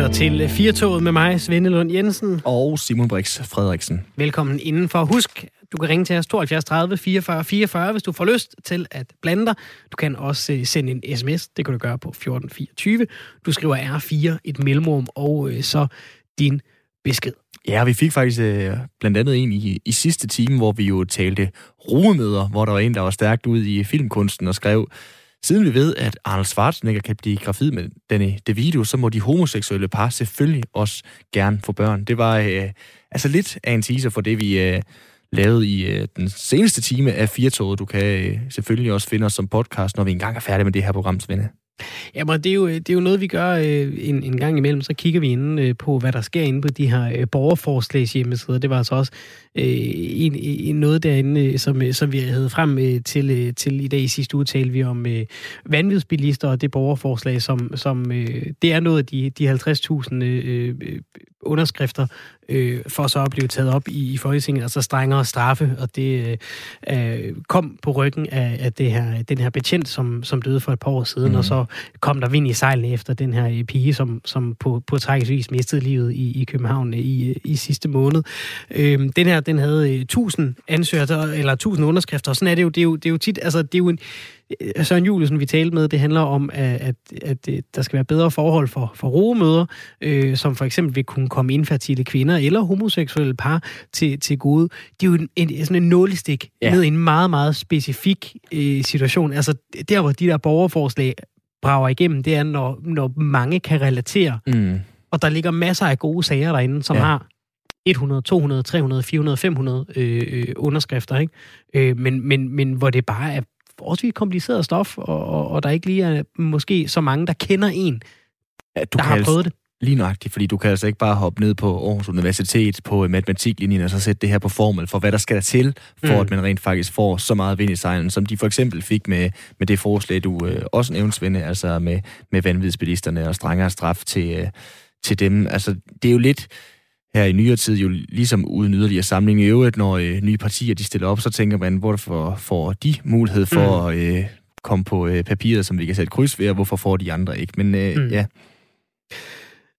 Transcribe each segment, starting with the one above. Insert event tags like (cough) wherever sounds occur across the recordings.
lytter til Firtoget med mig, Svende Lund Jensen. Og Simon Brix Frederiksen. Velkommen indenfor. Husk, du kan ringe til os 72 30 44 44, hvis du får lyst til at blande dig. Du kan også øh, sende en sms. Det kan du gøre på 1424. Du skriver R4, et mellemrum, og øh, så din besked. Ja, vi fik faktisk øh, blandt andet en i, i sidste time, hvor vi jo talte rugemøder, hvor der var en, der var stærkt ud i filmkunsten og skrev, Siden vi ved, at Arnold Schwarzenegger kan blive gravid med denne DeVito, så må de homoseksuelle par selvfølgelig også gerne få børn. Det var øh, altså lidt af en teaser for det, vi øh, lavede i øh, den seneste time af Firtoget. Du kan øh, selvfølgelig også finde os som podcast, når vi engang er færdige med det her program, Svende. Jamen, det er jo, det er jo noget, vi gør øh, en, en gang imellem. Så kigger vi inde øh, på, hvad der sker inde på de her øh, borgerforslags hjemmesider. Det var altså også øh, en, en, noget derinde, øh, som, øh, som vi havde frem øh, til, øh, til i dag. I sidste uge talte vi om øh, vanvidsbilister og det borgerforslag, som, som øh, det er noget af de, de 50.000 øh, øh underskrifter, øh, for så at blive taget op i, i Folketinget, altså strengere straffe, og det øh, kom på ryggen af, af det her, den her betjent, som, som døde for et par år siden, mm. og så kom der vind i sejlene efter den her pige, som, som på, på tragisk vis mistede livet i, i København i, i sidste måned. Øh, den her, den havde 1000 ansøgere, eller 1000 underskrifter, og sådan er det jo, det er jo, det er jo tit, altså det er jo en, Søren Juliusen, vi talte med, det handler om, at, at, at der skal være bedre forhold for, for roemøder, øh, som for eksempel vil kunne komme infertile kvinder eller homoseksuelle par til, til gode. Det er jo en, en, sådan en nålestik ja. ned i en meget, meget specifik øh, situation. Altså der, hvor de der borgerforslag brager igennem, det er, når, når mange kan relatere. Mm. Og der ligger masser af gode sager derinde, som ja. har 100, 200, 300, 400, 500 øh, øh, underskrifter, ikke? Øh, men, men, men hvor det bare er forholdsvis kompliceret stof, og, og, og der ikke lige er måske så mange, der kender en, ja, du der har prøvet det. Lige nøjagtigt, fordi du kan altså ikke bare hoppe ned på Aarhus Universitet på matematiklinjen og så sætte det her på formel for, hvad der skal der til, for mm. at man rent faktisk får så meget vind i sejlen, som de for eksempel fik med, med det forslag, du øh, også nævnte, Svende, altså med, med vanvidsbilisterne og strengere straf til, øh, til dem. Altså, det er jo lidt her i nyere tid jo ligesom uden yderligere samling i øvrigt, når øh, nye partier de stiller op, så tænker man, hvorfor får de mulighed for mm. at øh, komme på øh, papiret, som vi kan sætte kryds ved, og hvorfor får de andre ikke? Men øh, mm. ja,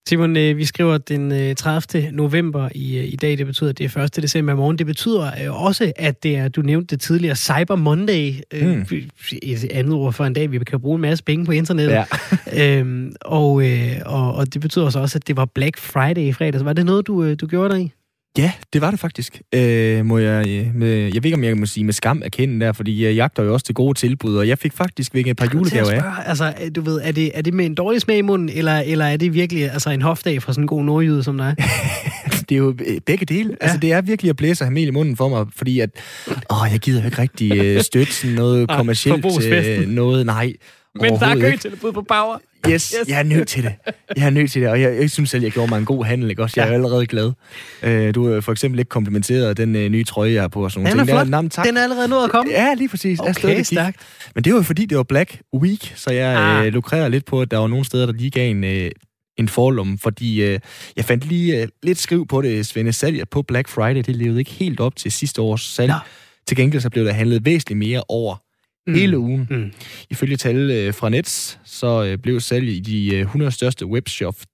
Simon, øh, vi skriver den 30. Øh, november i, øh, i dag. Det betyder, at det er 1. december i morgen. Det betyder også, at det er, du nævnte det tidligere, Cyber Monday. Mm. Et andet ord for en dag, vi kan bruge en masse penge på internettet. Ja. (laughs) øhm, og, og, og det betyder også, at det var Black Friday i fredags. Var det noget, du, du gjorde der i? Ja, det var det faktisk. Øh, må jeg, øh, med, jeg ved ikke, om jeg må sige med skam erkende der, fordi jeg jagter jo også til gode tilbud, og jeg fik faktisk væk et par julegaver af. Altså, du ved, er det, er det med en dårlig smag i munden, eller, eller er det virkelig altså, en hofdag fra sådan en god nordjyde som dig? (laughs) det er jo øh, begge dele. Ja. Altså, det er virkelig at blæse hamel i munden for mig, fordi at, åh, jeg gider ikke rigtig øh, støtte sådan noget (laughs) kommercielt. Øh, noget, nej. Men der er køtilbud på Bauer. Yes, yes, jeg er nødt til det. Jeg er nødt til det, og jeg, jeg synes selv, jeg gjorde mig en god handel, ikke også? Jeg er ja. allerede glad. Uh, du har for eksempel ikke komplimenteret den uh, nye trøje, jeg har på og sådan noget. Den er flot. tak. Den er allerede nået at komme. Ja, lige præcis. Okay, jeg stærkt. Men det var fordi, det var Black Week, så jeg ah. uh, lukrerer lidt på, at der var nogle steder, der lige gav en, uh, en forlum, fordi uh, jeg fandt lige uh, lidt skriv på det, Svende, salg på Black Friday, det levede ikke helt op til sidste års salg. Nå. Til gengæld så blev der handlet væsentligt mere over mm. hele ugen. Mm. Ifølge tal øh, fra Nets, så øh, blev salget i de 100 øh, største webshops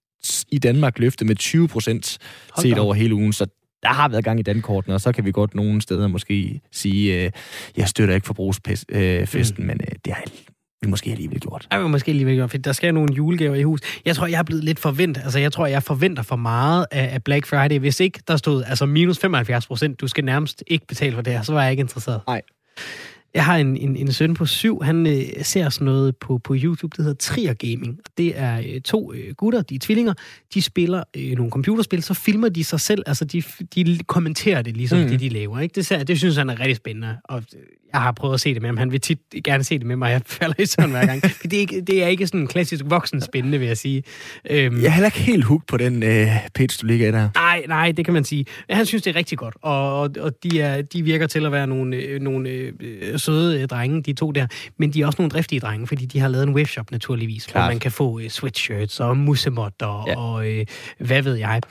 i Danmark løftet med 20 procent set over hele ugen, så der har været gang i dankortene, og så kan vi godt nogle steder måske sige, øh, jeg støtter ikke forbrugsfesten, mm. men øh, det har vi måske alligevel gjort. Ja, vi måske alligevel gjort, for der skal nogle julegaver i hus. Jeg tror, jeg er blevet lidt forventet. Altså, jeg tror, jeg forventer for meget af, af Black Friday. Hvis ikke der stod altså minus 75 procent, du skal nærmest ikke betale for det her, så var jeg ikke interesseret. Nej. Jeg har en, en, en søn på syv, han øh, ser sådan noget på, på YouTube, det hedder Trier Gaming. Det er øh, to øh, gutter, de er tvillinger, de spiller øh, nogle computerspil, så filmer de sig selv, altså de, de kommenterer det ligesom mm. det, de laver. Ikke? Det, ser, det synes han er rigtig spændende, og jeg har prøvet at se det med ham. Han vil tit gerne se det med mig, jeg falder i sådan hver gang. (laughs) det, er ikke, det er ikke sådan klassisk voksen spændende, vil jeg sige. Øhm, jeg er heller ikke helt hooked på den øh, pitch, du ligger i der. Nej, nej, det kan man sige. Han synes, det er rigtig godt, og, og, og de, er, de virker til at være nogle, øh, nogle øh, søde øh, drenge, de to der. Men de er også nogle driftige drenge, fordi de har lavet en webshop naturligvis, Klart. hvor man kan få øh, sweatshirts og musemot og, ja. og øh, hvad ved jeg.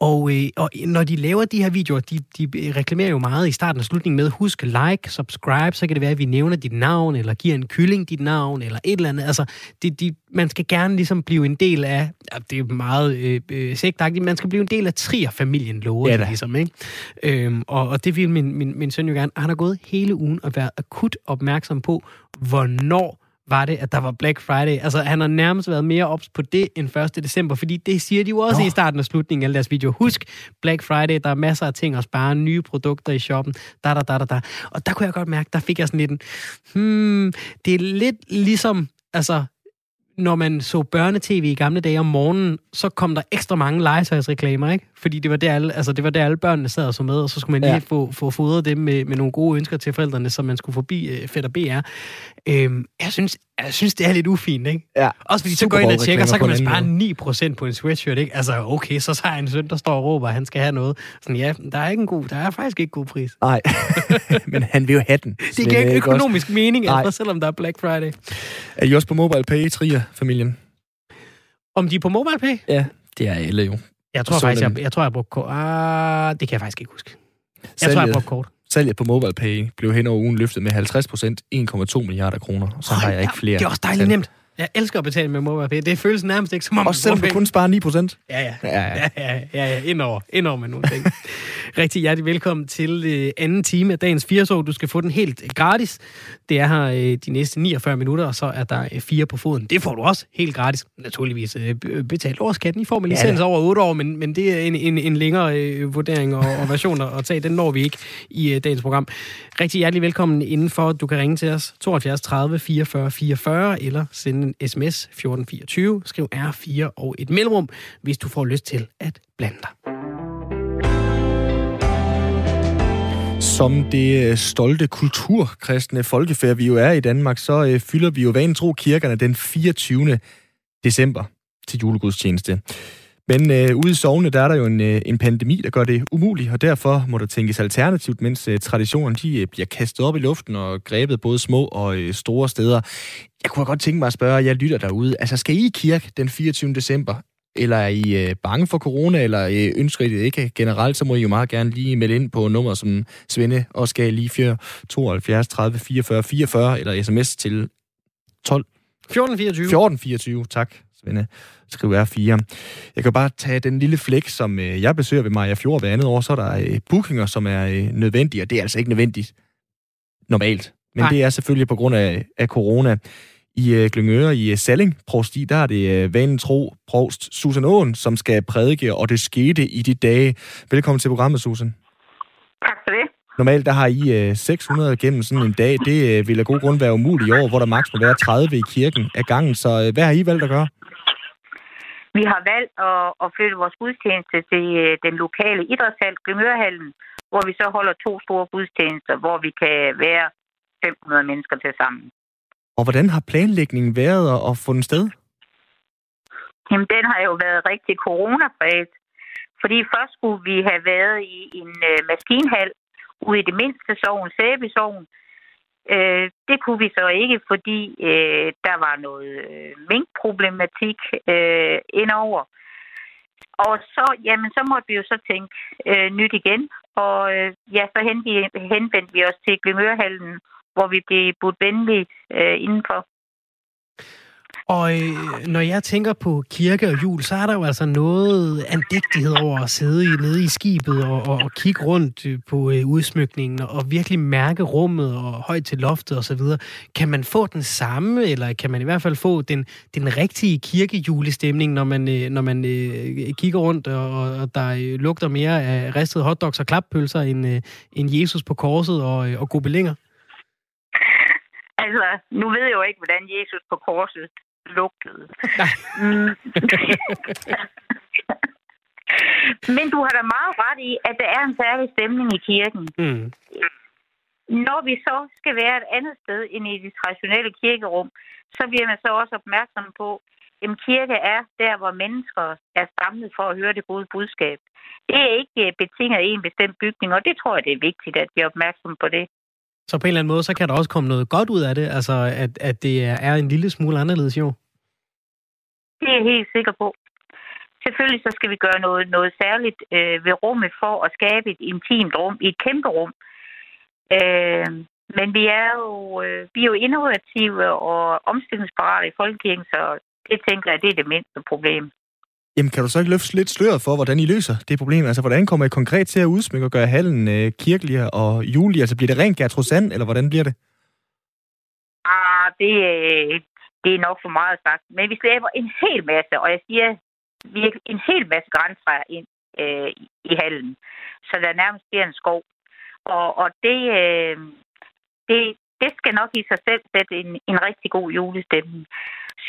Og, øh, og når de laver de her videoer, de, de reklamerer jo meget i starten og slutningen med, husk like, subscribe, så kan det være, at vi nævner dit navn, eller giver en kylling dit navn, eller et eller andet. Altså, de, de man skal gerne ligesom blive en del af, det er meget øh, øh, man skal blive en del af Trier-familien, lover ja, ligesom, ikke? Øhm, og, og det vil min, min, min søn jo gerne. Han har gået hele ugen og været akut opmærksom på, hvornår var det, at der var Black Friday. Altså, han har nærmest været mere ops på det end 1. december, fordi det siger de jo også oh. i starten og slutningen af deres video. Husk Black Friday, der er masser af ting at spare, nye produkter i shoppen, da, da, da, da, da. Og der kunne jeg godt mærke, der fik jeg sådan lidt en, hmm, det er lidt ligesom, altså, når man så børnetv i gamle dage om morgenen, så kom der ekstra mange legetøjsreklamer, ikke? Fordi det var der alle, altså det var der alle børnene sad og så med, og så skulle man lige ja. få, få fodret dem med, med nogle gode ønsker til forældrene, som man skulle forbi øh, Fætter BR. Øhm, jeg, synes, jeg synes, det er lidt ufint, ikke? Ja. Også fordi så går ind og tjekker, så kan man spare 9% på en sweatshirt, ikke? Altså, okay, så har jeg en søn, der står og råber, at han skal have noget. Sådan, ja, der er ikke en god, der er faktisk ikke god pris. Nej, (laughs) men han vil jo have den. (laughs) Det giver ikke økonomisk også. mening, altså, selvom der er Black Friday. Er I også på mobile pay, Trier, familien? Om de er på mobile pay? Ja, det er alle jo. Jeg tror faktisk, jeg, jeg, tror, jeg brugte kort. Ah, det kan jeg faktisk ikke huske. Jeg Salget, tror, jeg brugte kort. Salget på MobilePay blev hen over ugen løftet med 50 procent, 1,2 milliarder kroner. Så har jeg ikke flere. Det er også dejligt nemt. Jeg elsker at betale med MobilePay. Det føles nærmest ikke som om... Også selvom du kun sparer 9 procent? Ja, ja. Ja, ja. ja, ja, ja. Indover. Indover med nogle ting. (laughs) Rigtig hjertelig velkommen til øh, anden time af dagens 4 Du skal få den helt gratis. Det er her øh, de næste 49 minutter, og så er der øh, fire på foden. Det får du også helt gratis. Naturligvis øh, betalt årskatten. I får med licens ja, over 8 år, men, men det er en, en, en længere øh, vurdering og, og version at tage. Den når vi ikke i øh, dagens program. Rigtig hjertelig velkommen indenfor. Du kan ringe til os 72 30 44 44 eller sende en sms 1424. Skriv R4 og et mellemrum, hvis du får lyst til at blande dig. Som det øh, stolte kulturkristne folkefærd, vi jo er i Danmark, så øh, fylder vi jo vanen tro kirkerne den 24. december til julegudstjeneste. Men øh, ude i sovne, der er der jo en, øh, en pandemi, der gør det umuligt, og derfor må der tænkes alternativt, mens øh, traditionerne de, øh, bliver kastet op i luften og grebet både små og øh, store steder. Jeg kunne godt tænke mig at spørge, jeg lytter derude, altså skal I i kirke den 24. december? Eller er I øh, bange for corona, eller øh, ønsker I det ikke generelt, så må I jo meget gerne lige melde ind på nummer som Svende og skal lige 4 72 30 44 44, eller sms til 12 1424. 1424, tak Svende. Skriv R4. Jeg kan bare tage den lille flæk, som øh, jeg besøger ved Maja Fjord hver andet år, så er der øh, bookinger, som er øh, nødvendige, og det er altså ikke nødvendigt normalt. Men Nej. det er selvfølgelig på grund af, af corona i øh, Glyngøre i øh, Salling Provsti, der er det øh, vanen tro provst Susan Åen, som skal prædike, og det skete i de dage. Velkommen til programmet, Susan. Tak for det. Normalt der har I øh, 600 gennem sådan en dag. Det øh, vil af god grund være umuligt i år, hvor der maks må være 30 i kirken af gangen. Så øh, hvad har I valgt at gøre? Vi har valgt at, at flytte vores gudstjeneste til øh, den lokale idrætshal, Glyngørehallen, hvor vi så holder to store gudstjenester, hvor vi kan være 500 mennesker til sammen. Og hvordan har planlægningen været at få den sted? Jamen, den har jo været rigtig coronapræget. Fordi først skulle vi have været i en øh, maskinhal ude i det mindste sovn, Sæbesovn. Øh, det kunne vi så ikke, fordi øh, der var noget øh, minkproblematik øh, indover. Og så, jamen, så måtte vi jo så tænke øh, nyt igen. Og øh, ja, så henvendte vi os til Glimørhallen, hvor vi blev budt venlige øh, indenfor. Og øh, når jeg tænker på kirke og jul, så er der jo altså noget andægtighed over at sidde i, nede i skibet og, og, og kigge rundt øh, på øh, udsmykningen og virkelig mærke rummet og højt til loftet osv. Kan man få den samme, eller kan man i hvert fald få den, den rigtige kirkejulestemning, når man, øh, når man øh, kigger rundt, og, og der øh, lugter mere af ristede hotdogs og klappølser end, øh, end Jesus på korset og, øh, og gobelinger? Altså, nu ved jeg jo ikke, hvordan Jesus på korset lugtede. Mm. (laughs) Men du har da meget ret i, at der er en særlig stemning i kirken. Mm. Når vi så skal være et andet sted end i det traditionelle kirkerum, så bliver man så også opmærksom på, at kirke er der, hvor mennesker er samlet for at høre det gode budskab. Det er ikke betinget af en bestemt bygning, og det tror jeg, det er vigtigt, at vi er opmærksom på det. Så på en eller anden måde, så kan der også komme noget godt ud af det, altså at, at det er en lille smule anderledes jo? Det er jeg helt sikker på. Selvfølgelig så skal vi gøre noget, noget særligt øh, ved rummet for at skabe et intimt rum, et kæmpe rum. Øh, men vi er jo, øh, vi er jo innovative og omstillingsparate i Folkekirken, så det tænker jeg, det er det mindste problem. Jamen, kan du så ikke løfte lidt sløret for, hvordan I løser det problem? Altså, hvordan kommer I konkret til at udsmykke og gøre hallen øh, kirkeligere og julig? Altså, bliver det rent Gertrud Sand, eller hvordan bliver det? Ah, det, det er nok for meget sagt. Men vi slæber en hel masse, og jeg siger vi en hel masse græntræer ind øh, i hallen. Så der nærmest bliver en skov. Og, og det, øh, det, det skal nok i sig selv sætte en, en rigtig god julestemning.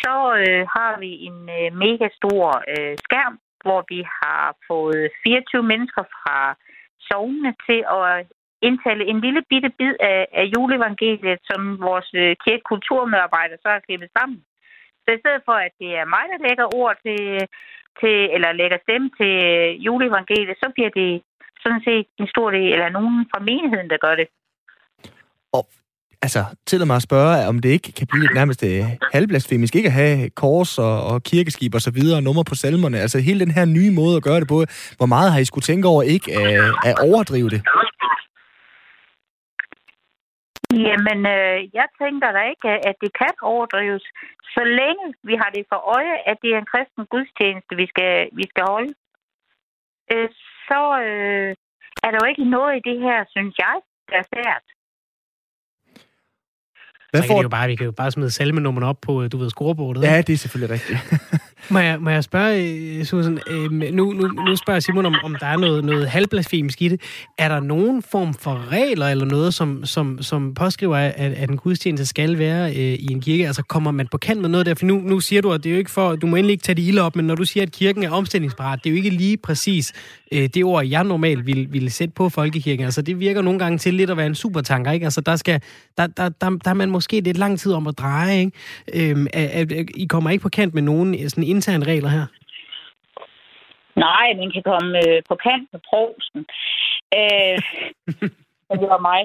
Så øh, har vi en øh, mega stor øh, skærm, hvor vi har fået 24 mennesker fra sovende til at indtale en lille bitte bid af, af juleevangeliet, som vores øh, så har klippet sammen. Så i stedet for, at det er mig, der lægger ord til, til eller lægger stemme til øh, juleevangeliet, så bliver det sådan set en stor del, eller nogen fra menigheden, der gør det. Og altså, til mig at spørge, om det ikke kan blive lidt nærmest øh, halvblasfemisk, ikke at have kors og, og kirkeskib og så videre, og nummer på salmerne. Altså hele den her nye måde at gøre det på, hvor meget har I skulle tænke over ikke at, at overdrive det? Jamen, øh, jeg tænker da ikke, at det kan overdrives, så længe vi har det for øje, at det er en kristen gudstjeneste, vi skal, vi skal holde. Øh, så øh, er der jo ikke noget i det her, synes jeg, der er svært. Hvad så kan, det jo bare, vi kan jo bare smide salmenummerne op på, du ved, scorebordet. Ja, det er selvfølgelig rigtigt. (laughs) må, jeg, må jeg spørge, øh, Susan, øh, nu, nu, nu spørger Simon, om, om der er noget, noget halvblasfemisk i det. Er der nogen form for regler eller noget, som, som, som påskriver, at, at en gudstjeneste skal være øh, i en kirke? Altså kommer man på kant med noget der? For nu, nu siger du, at det er jo ikke for, du må endelig ikke tage det ilde op, men når du siger, at kirken er omstillingsparat, det er jo ikke lige præcis øh, det ord, jeg normalt ville, ville sætte på folkekirken. Altså det virker nogle gange til lidt at være en supertanker, ikke? Altså der, skal, der, der, der, der er man måske lidt lang tid om at dreje, ikke? Øhm, at, at, at, I kommer ikke på kant med nogen sådan interne regler her? Nej, man kan komme øh, på kant med prosen. Øh, (laughs) det var mig.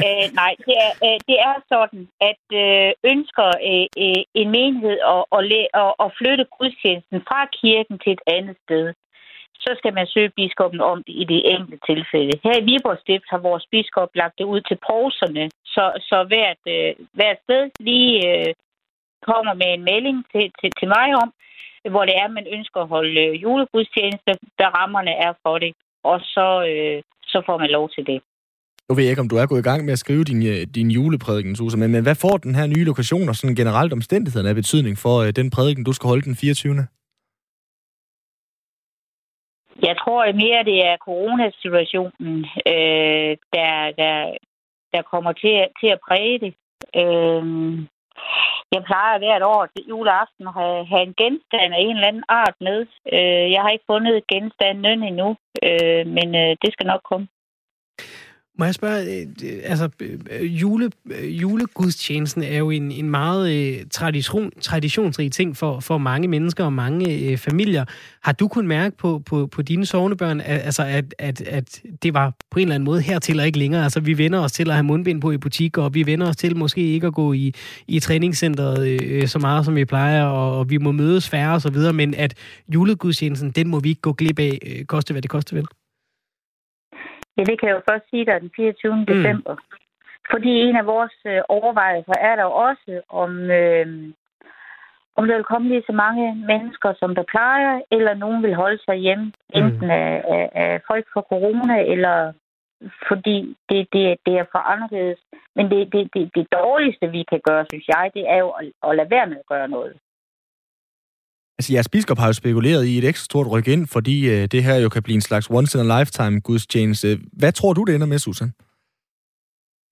øh, nej, det er, øh, det er sådan, at øh, ønsker øh, øh, en menighed at, at, at, at flytte gudstjenesten fra kirken til et andet sted, så skal man søge biskoppen om det i det enkelte tilfælde. Her i Viborg Stift har vores biskop lagt det ud til proserne, så, så hvert, øh, hvert sted lige øh, kommer med en melding til, til, til mig om, hvor det er, man ønsker at holde øh, julegudstjeneste, hvad rammerne er for det, og så, øh, så får man lov til det. Nu ved jeg ikke, om du er gået i gang med at skrive din, øh, din juleprædiken, Susa, men, men hvad får den her nye lokation og sådan generelt omstændighederne af betydning for øh, den prædiken, du skal holde den 24. Jeg tror mere, det er coronasituationen, øh, der, der, der kommer til, til at præge det. Øh, jeg plejer hvert år til juleaften at have, have en genstand af en eller anden art med. Øh, jeg har ikke fundet genstanden endnu, øh, men øh, det skal nok komme. Må jeg spørge, øh, altså øh, jule, øh, julegudstjenesten er jo en, en meget tradition, traditionsrig ting for, for mange mennesker og mange øh, familier. Har du kun mærke på, på, på dine sovnebørn, altså at, at, at det var på en eller anden måde hertil og ikke længere? Altså vi vender os til at have mundbind på i butik, og vi vender os til måske ikke at gå i, i træningscenteret øh, så meget, som vi plejer, og, og vi må mødes færre og så videre, men at julegudstjenesten, den må vi ikke gå glip af, øh, koste hvad det koste vel? Ja, det kan jeg jo først sige, er den 24. Mm. december. Fordi en af vores øh, overvejelser er der også, om, øh, om der vil komme lige så mange mennesker, som der plejer, eller nogen vil holde sig hjemme, mm. enten af, af, af folk for corona, eller fordi det, det, det er for anderledes. Men det, det, det, det dårligste, vi kan gøre, synes jeg, det er jo at, at lade være med at gøre noget. Altså, jeres biskop har jo spekuleret i et ekstra stort ryk ind, fordi øh, det her jo kan blive en slags once-in-a-lifetime gudstjeneste. Hvad tror du, det ender med, Susan?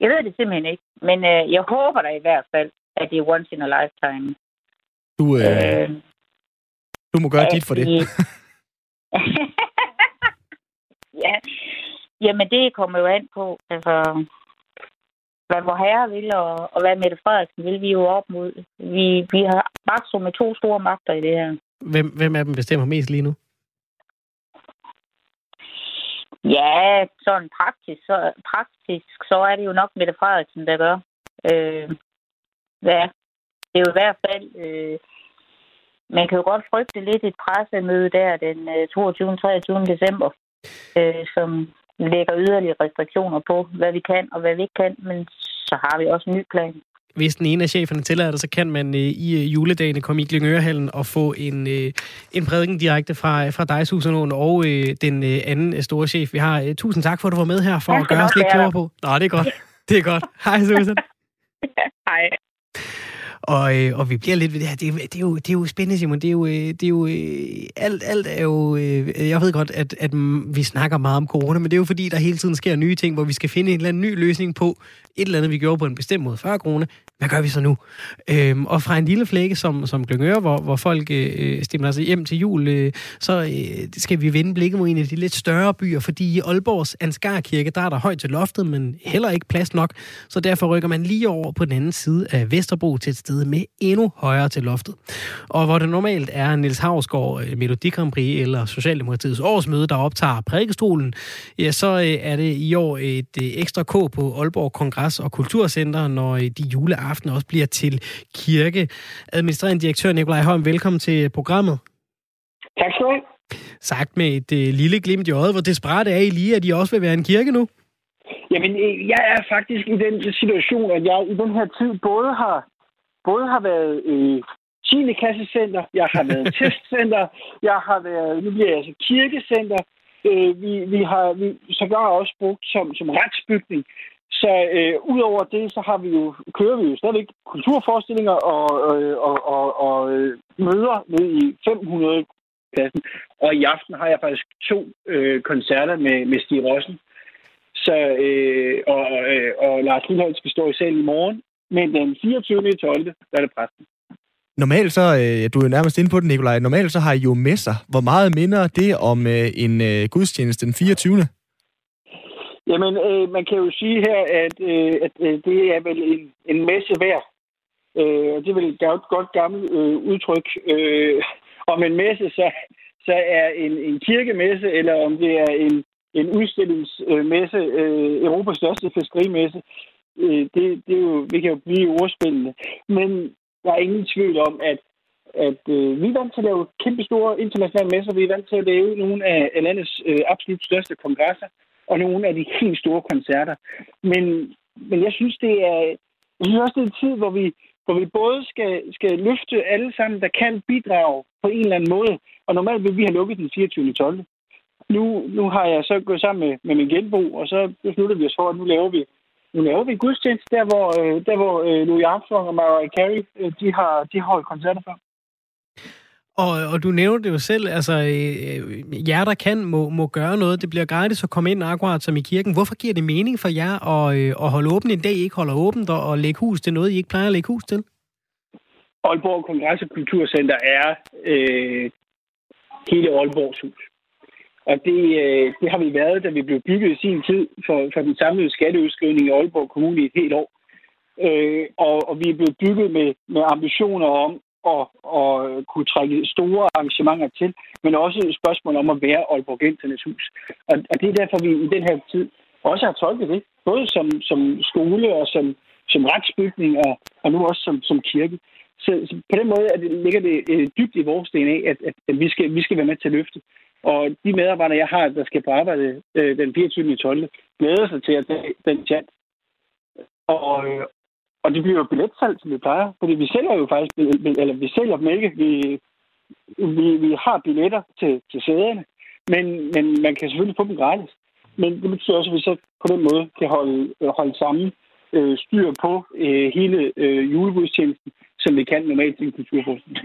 Jeg ved det simpelthen ikke, men øh, jeg håber da i hvert fald, at det er once in a lifetime. Du, øh, øh, du må gøre dit for det. (laughs) (laughs) ja, jamen det kommer jo an på, altså, hvad vor herre vil, og, og hvad Mette Frederiksen vil, vi er jo op mod. Vi, vi har magt med to store magter i det her. Hvem, hvem af dem bestemmer mest lige nu? Ja, sådan praktisk så, praktisk, så er det jo nok Mette Frederiksen, der gør. Øh, ja, det er jo i hvert fald... Øh, man kan jo godt frygte lidt et pressemøde der den 22. Øh, 23. december, øh, som lægger yderligere restriktioner på, hvad vi kan og hvad vi ikke kan, men så har vi også en ny plan. hvis den ene af cheferne tillader det, så kan man øh, i øh, juledagene komme i Glyngørehallen og få en, øh, en prædiken direkte fra, fra dig, Susan Aund, og øh, den øh, anden øh, store chef, vi har. Øh, tusind tak for, at du var med her for at gøre os lidt klogere på. Nå, det er godt. Det er godt. Hej, Susan. (laughs) Hej. Og, øh, og vi bliver lidt ved det her. Det, det, er, jo, det er jo spændende, Simon. Det er jo, øh, det er jo øh, alt, alt er jo... Øh, jeg ved godt, at, at vi snakker meget om corona, men det er jo fordi, der hele tiden sker nye ting, hvor vi skal finde en eller anden ny løsning på et eller andet, vi gjorde på en bestemt måde før corona. Hvad gør vi så nu? Øhm, og fra en lille flække som, som Glyngøre, hvor, hvor folk øh, stemmer sig hjem til jul, øh, så øh, skal vi vende blikket mod en af de lidt større byer, fordi i Aalborgs Ansgar Kirke, der er der højt til loftet, men heller ikke plads nok. Så derfor rykker man lige over på den anden side af Vesterbro til et sted med endnu højere til loftet. Og hvor det normalt er Niels Havsgaard, øh, Melodikampri eller Socialdemokratiets årsmøde, der optager prædikestolen, ja, så øh, er det i år et øh, ekstra K på Aalborg Kongress og Kulturcenter, når øh, de juleaften også bliver til kirke. Administrerende direktør Nikolaj Holm, velkommen til programmet. Tak skal du have. Sagt med et øh, lille glimt i øjet, hvor desperat er I lige, at I også vil være en kirke nu? Jamen, øh, jeg er faktisk i den situation, at jeg i den her tid både har, både har været øh, 10. klassecenter, jeg har været (laughs) testcenter, jeg har været, nu bliver jeg altså kirkecenter, øh, vi, vi har vi sågar også brugt som, som retsbygning. Så øh, udover det, så har vi jo, kører vi jo stadigvæk kulturforestillinger og, øh, og, og, og øh, møder ned i 500 pladsen. Og i aften har jeg faktisk to øh, koncerter med, med Stig Rossen. Så, øh, og, øh, og Lars Lindholm skal stå i salen i morgen. Men den 24. 12. der er det præsten. Normalt så, øh, du er jo nærmest inde på det, Nikolaj, normalt så har I jo messer. Hvor meget minder det om øh, en øh, gudstjeneste den 24. Jamen, øh, man kan jo sige her, at, øh, at øh, det er vel en, en messe værd. Øh, og det er vel et godt, godt gammelt øh, udtryk. Øh, om en messe, så, så er en, en kirkemesse, eller om det er en, en udstillingsmesse, øh, Europas største fiskerimesse, øh, det, det er jo, vi kan jo blive ordspillende. Men der er ingen tvivl om, at, at øh, vi er vant til at lave kæmpe store internationale messer. Vi er vant til at lave nogle af landets øh, absolut største kongresser og nogle af de helt store koncerter. Men, men jeg synes, det er, jeg synes også, det er en tid, hvor vi, hvor vi både skal, skal løfte alle sammen, der kan bidrage på en eller anden måde. Og normalt vil vi have lukket den 24. 12. Nu, nu har jeg så gået sammen med, med min genbo, og så besluttede vi os for, at nu laver vi nu laver vi gudstjeneste der, hvor, øh, der, hvor øh, Louis Armstrong og Mariah Carey, øh, de har, de har holdt koncerter før. Og, og du nævnte det jo selv, altså øh, øh, jer, der kan, må, må gøre noget. Det bliver gratis at komme ind akkurat som i kirken. Hvorfor giver det mening for jer at, øh, at holde åbent en dag, I ikke holder åbent, og, og lægge hus til noget, I ikke plejer at lægge hus til? Aalborg Kongress- og Kulturcenter er øh, hele Aalborgs hus. Og det, øh, det har vi været, da vi blev bygget i sin tid for, for den samlede skatteudskrivning i Aalborg Kommune i et helt år. Øh, og, og vi er blevet bygget med, med ambitioner om at, at kunne trække store arrangementer til, men også et spørgsmål om at være Aalborgensernes hus. Og, og det er derfor, vi i den her tid også har tolket det, både som, som skole og som, som retsbygning og, og nu også som, som kirke. Så, så på den måde at det, ligger det øh, dybt i vores DNA, at, at, at vi, skal, vi skal være med til at løfte. Og de medarbejdere, jeg har, der skal på arbejde øh, den 24. 12. glæder sig til at tage den chat. Og, øh, og det bliver jo billetsalg, som vi plejer. Fordi vi sælger jo faktisk, eller vi sælger dem ikke. Vi, vi, vi har billetter til, til sæderne, men, men man kan selvfølgelig få dem gratis. Men det betyder også, at vi så på den måde kan holde, holde sammen øh, styr på øh, hele øh, julebudstjenesten, som vi kan normalt i en kulturforskning.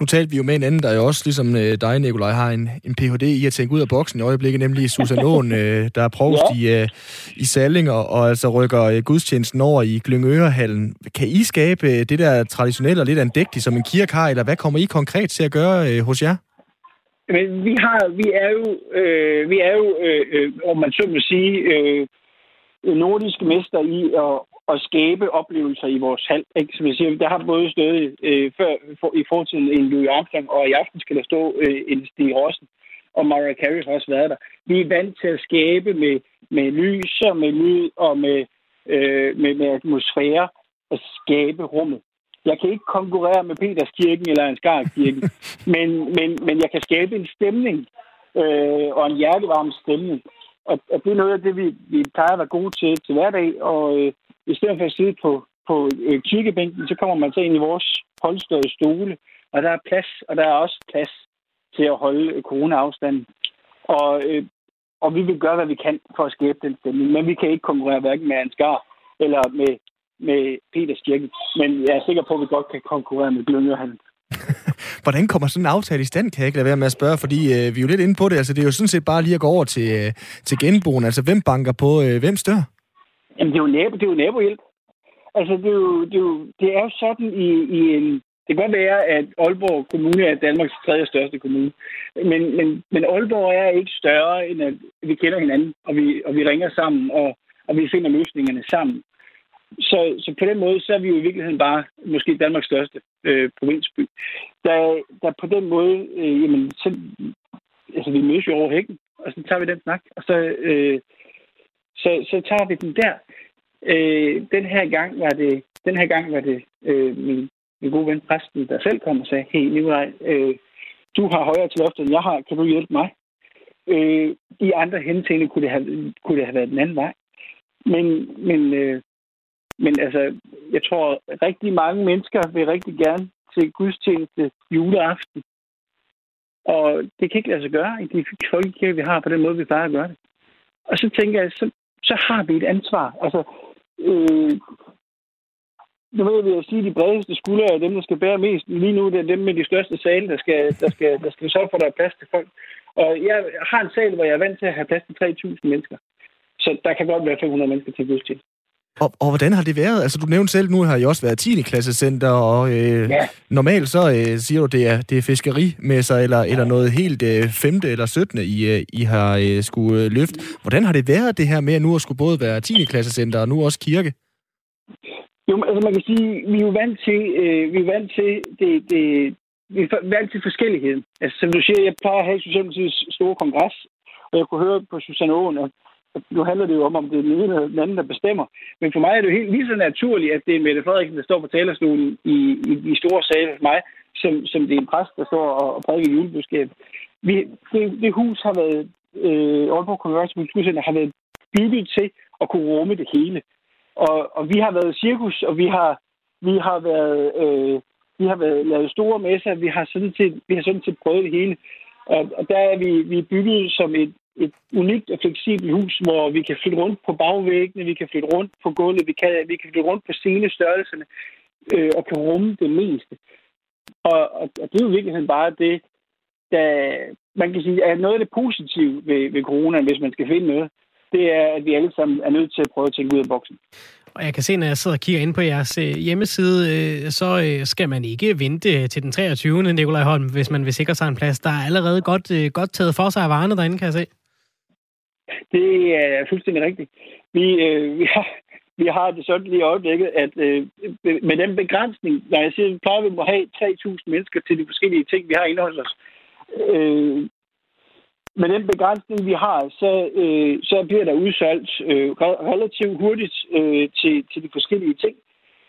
Nu talte vi jo med en anden, der jo også, ligesom øh, dig, Nikolaj, har en, en Ph.D. i at tænke ud af boksen i øjeblikket, nemlig Susan (laughs) Åen, øh, der er provst ja. i, øh, i Salling, og, altså rykker gudstjenesten over i Glyngørehallen. Kan I skabe det der traditionelle og lidt andægtigt, som en kirke har, eller hvad kommer I konkret til at gøre hos jer? Men vi har, vi er jo, øh, vi er jo, øh, om man så må sige, øh, nordiske mester i at, at skabe oplevelser i vores hal. Ikke? Som jeg siger, der har både stået øh, før, for, i fortiden en Louis Armstrong, og i aften skal der stå øh, en Stig Rossen, og Mariah Carey har også været der. Vi er vant til at skabe med, med lys og med lyd og med, øh, med, med atmosfære at skabe rummet. Jeg kan ikke konkurrere med Peterskirken eller Ansgarkirken, (laughs) men, men, men jeg kan skabe en stemning øh, og en hjertevarm stemning. Og, og det er noget af det, vi, vi plejer at være gode til til hverdag, og øh, i stedet for at sidde på, på øh, kirkebænken, så kommer man så ind i vores polstrede stole, og der er plads, og der er også plads til at holde øh, corona-afstanden. Og, øh, og vi vil gøre, hvad vi kan for at skabe den stemning, men vi kan ikke konkurrere hverken med Ansgar eller med, med Peters Kirke. Men jeg er sikker på, at vi godt kan konkurrere med Gløngehandel. (laughs) Hvordan kommer sådan en aftale i stand, kan jeg ikke lade være med at spørge, fordi øh, vi er jo lidt inde på det. Altså, det er jo sådan set bare lige at gå over til, øh, til genboen. Altså, hvem banker på øh, hvem stør? Jamen, det er jo, nabo, det er jo nabohjælp. Altså, det er jo, det er jo, det er jo sådan i, i en... Det kan godt være, at Aalborg Kommune er Danmarks tredje største kommune. Men, men, men Aalborg er ikke større, end at vi kender hinanden, og vi, og vi ringer sammen, og, og vi finder løsningerne sammen. Så, så på den måde, så er vi jo i virkeligheden bare måske Danmarks største øh, provinsby. Der, der på den måde, øh, jamen, så, altså vi mødes jo over hækken, og så tager vi den snak, og så, øh, så, så tager vi den der. Øh, den her gang var det, den her gang var det øh, min, min gode ven præsten, der selv kom og sagde, hey Nikolaj, øh, du har højere til loftet, end jeg har, kan du hjælpe mig? Øh, I andre henseende kunne det, have, kunne det have været den anden vej. Men, men øh, men altså, jeg tror, rigtig mange mennesker vil rigtig gerne til gudstjeneste juleaften. Og det kan ikke lade sig gøre i de folkekirker, vi har på den måde, vi plejer at gøre det. Og så tænker jeg, så, så har vi et ansvar. Altså, øh, nu ved vi at sige, at de bredeste skuldre er dem, der skal bære mest. Lige nu det er dem med de største sale, der skal, der skal, der skal sørge for, at der er plads til folk. Og jeg har en sal, hvor jeg er vant til at have plads til 3.000 mennesker. Så der kan godt være 500 mennesker til gudstjeneste. Og, og hvordan har det været? Altså, du nævnte selv, nu har I også været 10. klassecenter, og øh, ja. normalt så øh, siger du, det er, det er fiskerimesser, eller, eller noget helt øh, 5. eller 17. I, øh, I har øh, skulle øh, løfte. Hvordan har det været, det her med at nu at skulle både være 10. klassecenter, og nu også kirke? Jo, altså man kan sige, vi er jo vant til, øh, vi er vant til det, det, vi er vant til forskellighed. Altså, som du siger, jeg plejer at have Socialdemokratiets store kongres, og jeg kunne høre på Susanne Åen, at nu handler det jo om, om det er den ene eller den anden, der bestemmer. Men for mig er det jo helt lige så naturligt, at det er Mette Frederiksen, der står på talerstolen i, i, i store sale for mig, som, som det er en præst, der står og, og prædiker julebudskab. Vi, det, det hus har været, øh, Aalborg Kongress Kulturcenter har været bygget til at kunne rumme det hele. Og, og vi har været cirkus, og vi har, vi har været, øh, vi har været lavet store messer, vi har sådan set, vi har sådan set prøvet det hele. Og, og der er vi, vi er bygget som et, et unikt og fleksibelt hus, hvor vi kan flytte rundt på bagvæggene, vi kan flytte rundt på gulvet, vi kan, vi kan flytte rundt på scenestørrelserne øh, og kan rumme det meste. Og, og, og det er jo i virkeligheden bare det, der, man kan sige, er noget af det positive ved, ved corona, hvis man skal finde noget, det er, at vi alle sammen er nødt til at prøve at tænke ud af boksen. Og jeg kan se, når jeg sidder og kigger ind på jeres øh, hjemmeside, øh, så øh, skal man ikke vente til den 23. Nikolaj Holm, hvis man vil sikre sig en plads. Der er allerede godt, godt taget for sig af varerne derinde, kan jeg se. Det øh, er fuldstændig rigtigt. Vi, øh, vi, har, vi har det sådan lige i øjeblikket, at øh, med den begrænsning, når jeg siger, at vi plejer, at vi må have 3.000 mennesker til de forskellige ting, vi har inde hos os. Øh, med den begrænsning, vi har, så, øh, så bliver der udsolgt øh, relativt hurtigt øh, til, til de forskellige ting.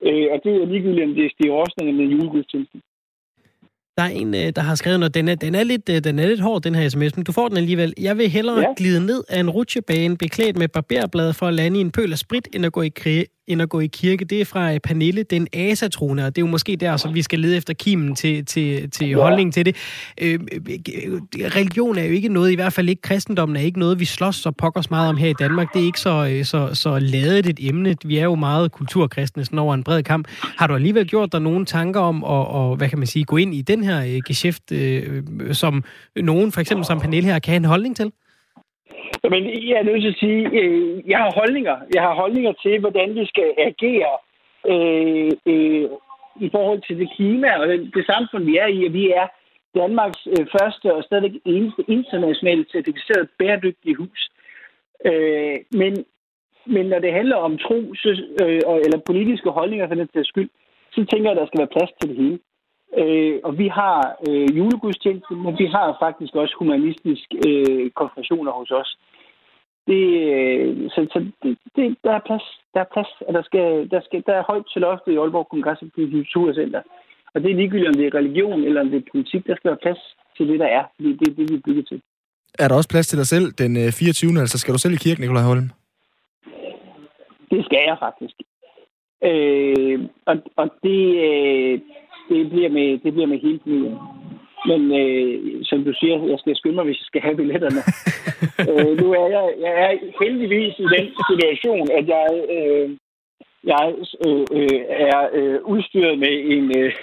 Øh, og det er ligegyldigt, om det er Stig Rosner med julegudstjenesten. Der er en, øh, der har skrevet noget. Den er, den er, lidt, øh, den er lidt hård, den her sms, men du får den alligevel. Jeg vil hellere ja. glide ned af en rutsjebane beklædt med barberblad for at lande i en pøl af sprit, end at gå i, krig, end at gå i kirke. Det er fra Pernille, den asatrone, og det er jo måske der, så vi skal lede efter kimen til, til, til ja. holdningen til det. Øh, religion er jo ikke noget, i hvert fald ikke kristendommen er ikke noget, vi slås så pokkers meget om her i Danmark. Det er ikke så, øh, så, så ladet et emne. Vi er jo meget kulturkristne sådan over en bred kamp. Har du alligevel gjort dig nogle tanker om at, og, hvad kan man sige, gå ind i den her øh, geschæft, øh, som nogen, for eksempel som Pernille her, kan have en holdning til? Men jeg er nødt til at sige, øh, jeg har holdninger. Jeg har holdninger til, hvordan vi skal agere øh, øh, i forhold til det klima og det, det samfund, vi er i. At vi er Danmarks øh, første og stadig eneste internationalt certificeret bæredygtige hus. Øh, men, men når det handler om tro så, øh, eller politiske holdninger for den til skyld, så tænker jeg, at der skal være plads til det hele. Øh, og vi har øh, julegudstjeneste, men vi har faktisk også humanistiske øh, konfirmationer hos os. Det, øh, så så det, det, der er plads, der er plads, og der, skal, der, skal, der er højt til loftet i Aalborg Kongress og Kulturcenter. Og det er ligegyldigt, om det er religion eller om det er politik. Der skal være plads til det, der er. Det er det, vi er bygget til. Er der også plads til dig selv den 24. Øh, altså skal du selv i kirken, Nikolaj Holm? Det skal jeg faktisk. Øh, og og det, øh, det, bliver med, det bliver med hele familien. Men øh, som du siger, jeg skal skynde mig, hvis jeg skal have billetterne. (laughs) øh, nu er jeg, jeg er heldigvis i den situation, at jeg, øh, jeg øh, øh, er øh, udstyret med en, øh,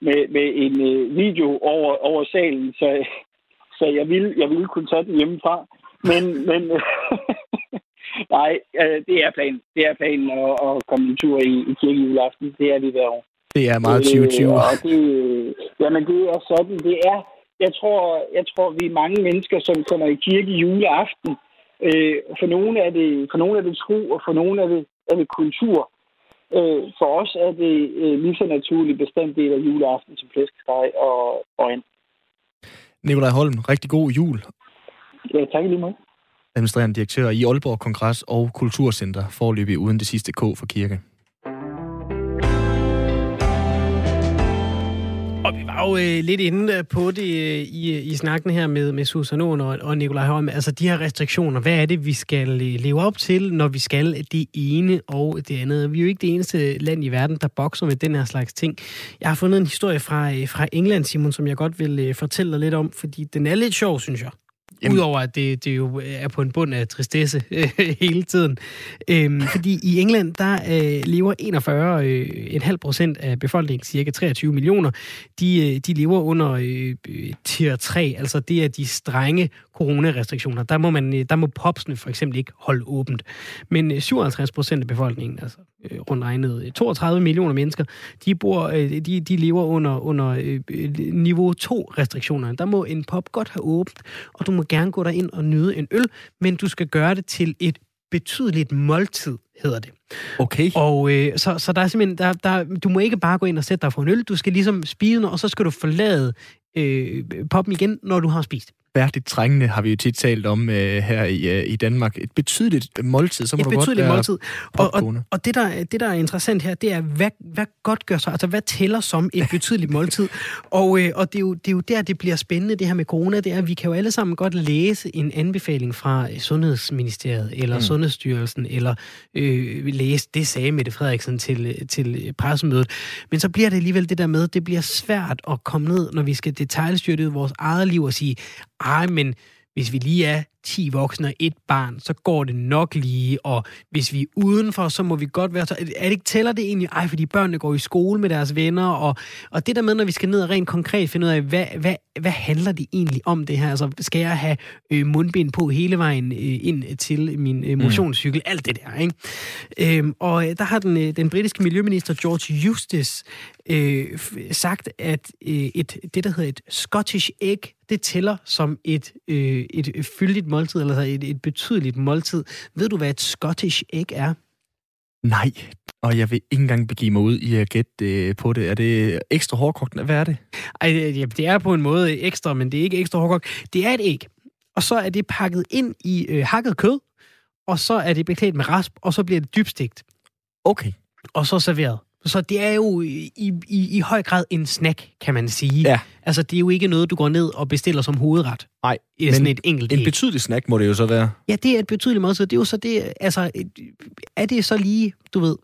med, med en øh, video over, over salen, så, så jeg, ville, jeg ville kunne tage den hjemmefra. Men, men (laughs) nej, øh, det er planen. Det er planen at, at komme en tur i, i kirkejuleaften. Det er vi hver år. Det er meget 2020. Øh, og det, jamen, det er sådan. Det er, jeg tror, jeg tror, vi er mange mennesker, som kommer i kirke juleaften. Øh, for nogle er det, for nogle er det tro, og for nogle er det, er det kultur. Øh, for os er det øh, lige så naturlig bestanddel af juleaften som flæskesteg og, og and. Nikolaj Holm, rigtig god jul. Ja, tak lige meget. Administrerende direktør i Aalborg Kongress og Kulturcenter, forløbig uden det sidste K for kirke. Og vi var jo øh, lidt inde øh, på det øh, i, øh, i snakken her med, med Susan Åen og, og Nikolaj Holm. Altså de her restriktioner, hvad er det, vi skal øh, leve op til, når vi skal det ene og det andet? Vi er jo ikke det eneste land i verden, der bokser med den her slags ting. Jeg har fundet en historie fra, øh, fra England, Simon, som jeg godt vil øh, fortælle dig lidt om, fordi den er lidt sjov, synes jeg. Jamen. Udover at det, det jo er på en bund af tristesse (laughs) hele tiden. Øhm, fordi i England, der øh, lever 41,5 øh, procent af befolkningen, cirka 23 millioner, de, øh, de lever under øh, tier 3, altså det er de strenge coronarestriktioner. Der må, man, øh, der må popsene for eksempel ikke holde åbent. Men øh, 57 procent af befolkningen, altså øh, rundt regnet 32 millioner mennesker, de, bor, øh, de, de lever under, under øh, niveau 2 restriktioner. Der må en pop godt have åbent, og du må gerne gå ind og nyde en øl, men du skal gøre det til et betydeligt måltid, hedder det. Okay. Og øh, så, så der er simpelthen, der, der, du må ikke bare gå ind og sætte dig for en øl, du skal ligesom spise noget, og så skal du forlade øh, poppen igen, når du har spist værdigt trængende, har vi jo tit talt om øh, her i, øh, i Danmark. Et betydeligt måltid, så må Et du betydeligt godt måltid. Og, og, og det, der, det, der er interessant her, det er, hvad, hvad godt gør så? Altså, hvad tæller som et (laughs) betydeligt måltid? Og, øh, og det, er jo, det er jo der, det bliver spændende, det her med corona, det er, at vi kan jo alle sammen godt læse en anbefaling fra Sundhedsministeriet, eller mm. Sundhedsstyrelsen, eller øh, læse, det sagde Mette Frederiksen til, til pressemødet. Men så bliver det alligevel det der med, det bliver svært at komme ned, når vi skal detaljstyre det vores eget liv og sige, ej, men hvis vi lige er 10 voksne og et barn, så går det nok lige, og hvis vi er udenfor, så må vi godt være så... Er det ikke tæller det egentlig? Ej, fordi børnene går i skole med deres venner, og, og det der med, når vi skal ned og rent konkret finde ud af, hvad, hvad, hvad handler det egentlig om det her? Altså, skal jeg have øh, mundbind på hele vejen øh, ind til min øh, motionscykel? Mm. Alt det der, ikke? Øhm, og øh, der har den, øh, den britiske miljøminister George Eustace øh, sagt, at øh, et, det, der hedder et Scottish egg, det tæller som et, øh, et fyldigt måltid, eller et, et betydeligt måltid. Ved du, hvad et Scottish egg er? Nej, og jeg vil ikke engang begive mig ud i at gætte øh, på det. Er det ekstra hårdkogt? Hvad er det? Ej, det er på en måde ekstra, men det er ikke ekstra hårdkogt. Det er et æg, og så er det pakket ind i øh, hakket kød, og så er det beklædt med rasp, og så bliver det dybstegt. Okay. Og så serveret. Så det er jo i, i, i høj grad en snack, kan man sige. Ja. Altså, det er jo ikke noget, du går ned og bestiller som hovedret. Nej, men sådan et enkelt en betydelig snack må det jo så være. Ja, det er et betydeligt måltid. Det er jo så det, altså, er det så lige, du ved,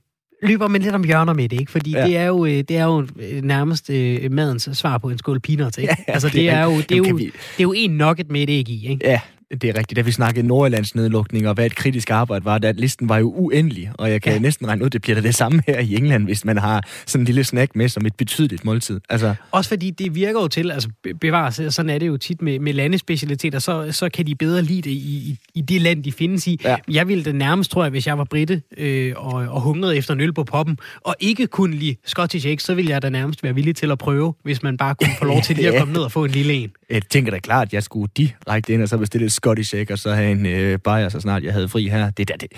løber man lidt om hjørner med det, ikke? Fordi ja. det, er jo, øh, det er jo øh, nærmest øh, madens svar på en skål peanuts, ikke? Ja, altså, det er, jo, det, er jo, vi... det er jo en nugget med et æg i, ikke? Ja, det er rigtigt. Da vi snakkede Nordjyllands nedlukning, og hvad et kritisk arbejde var, der listen var jo uendelig, og jeg kan ja. næsten regne ud, det bliver da det samme her i England, hvis man har sådan en lille snack med som et betydeligt måltid. Altså... Også fordi det virker jo til, altså bevares, sådan er det jo tit med, med landespecialiteter, så, så kan de bedre lide det i, i, i det land, de findes i. Ja. Jeg ville det nærmest, tror jeg, hvis jeg var britte øh, og, og hungrede efter en øl på poppen, og ikke kunne lide Scottish Egg, så ville jeg da nærmest være villig til at prøve, hvis man bare kunne få lov (laughs) til lige at komme ned og få en lille en. Jeg tænker da klart, at jeg skulle direkte ind og så bestille Scottish Egg, og så have en øh, bajer, så snart jeg havde fri her. Det, der, det,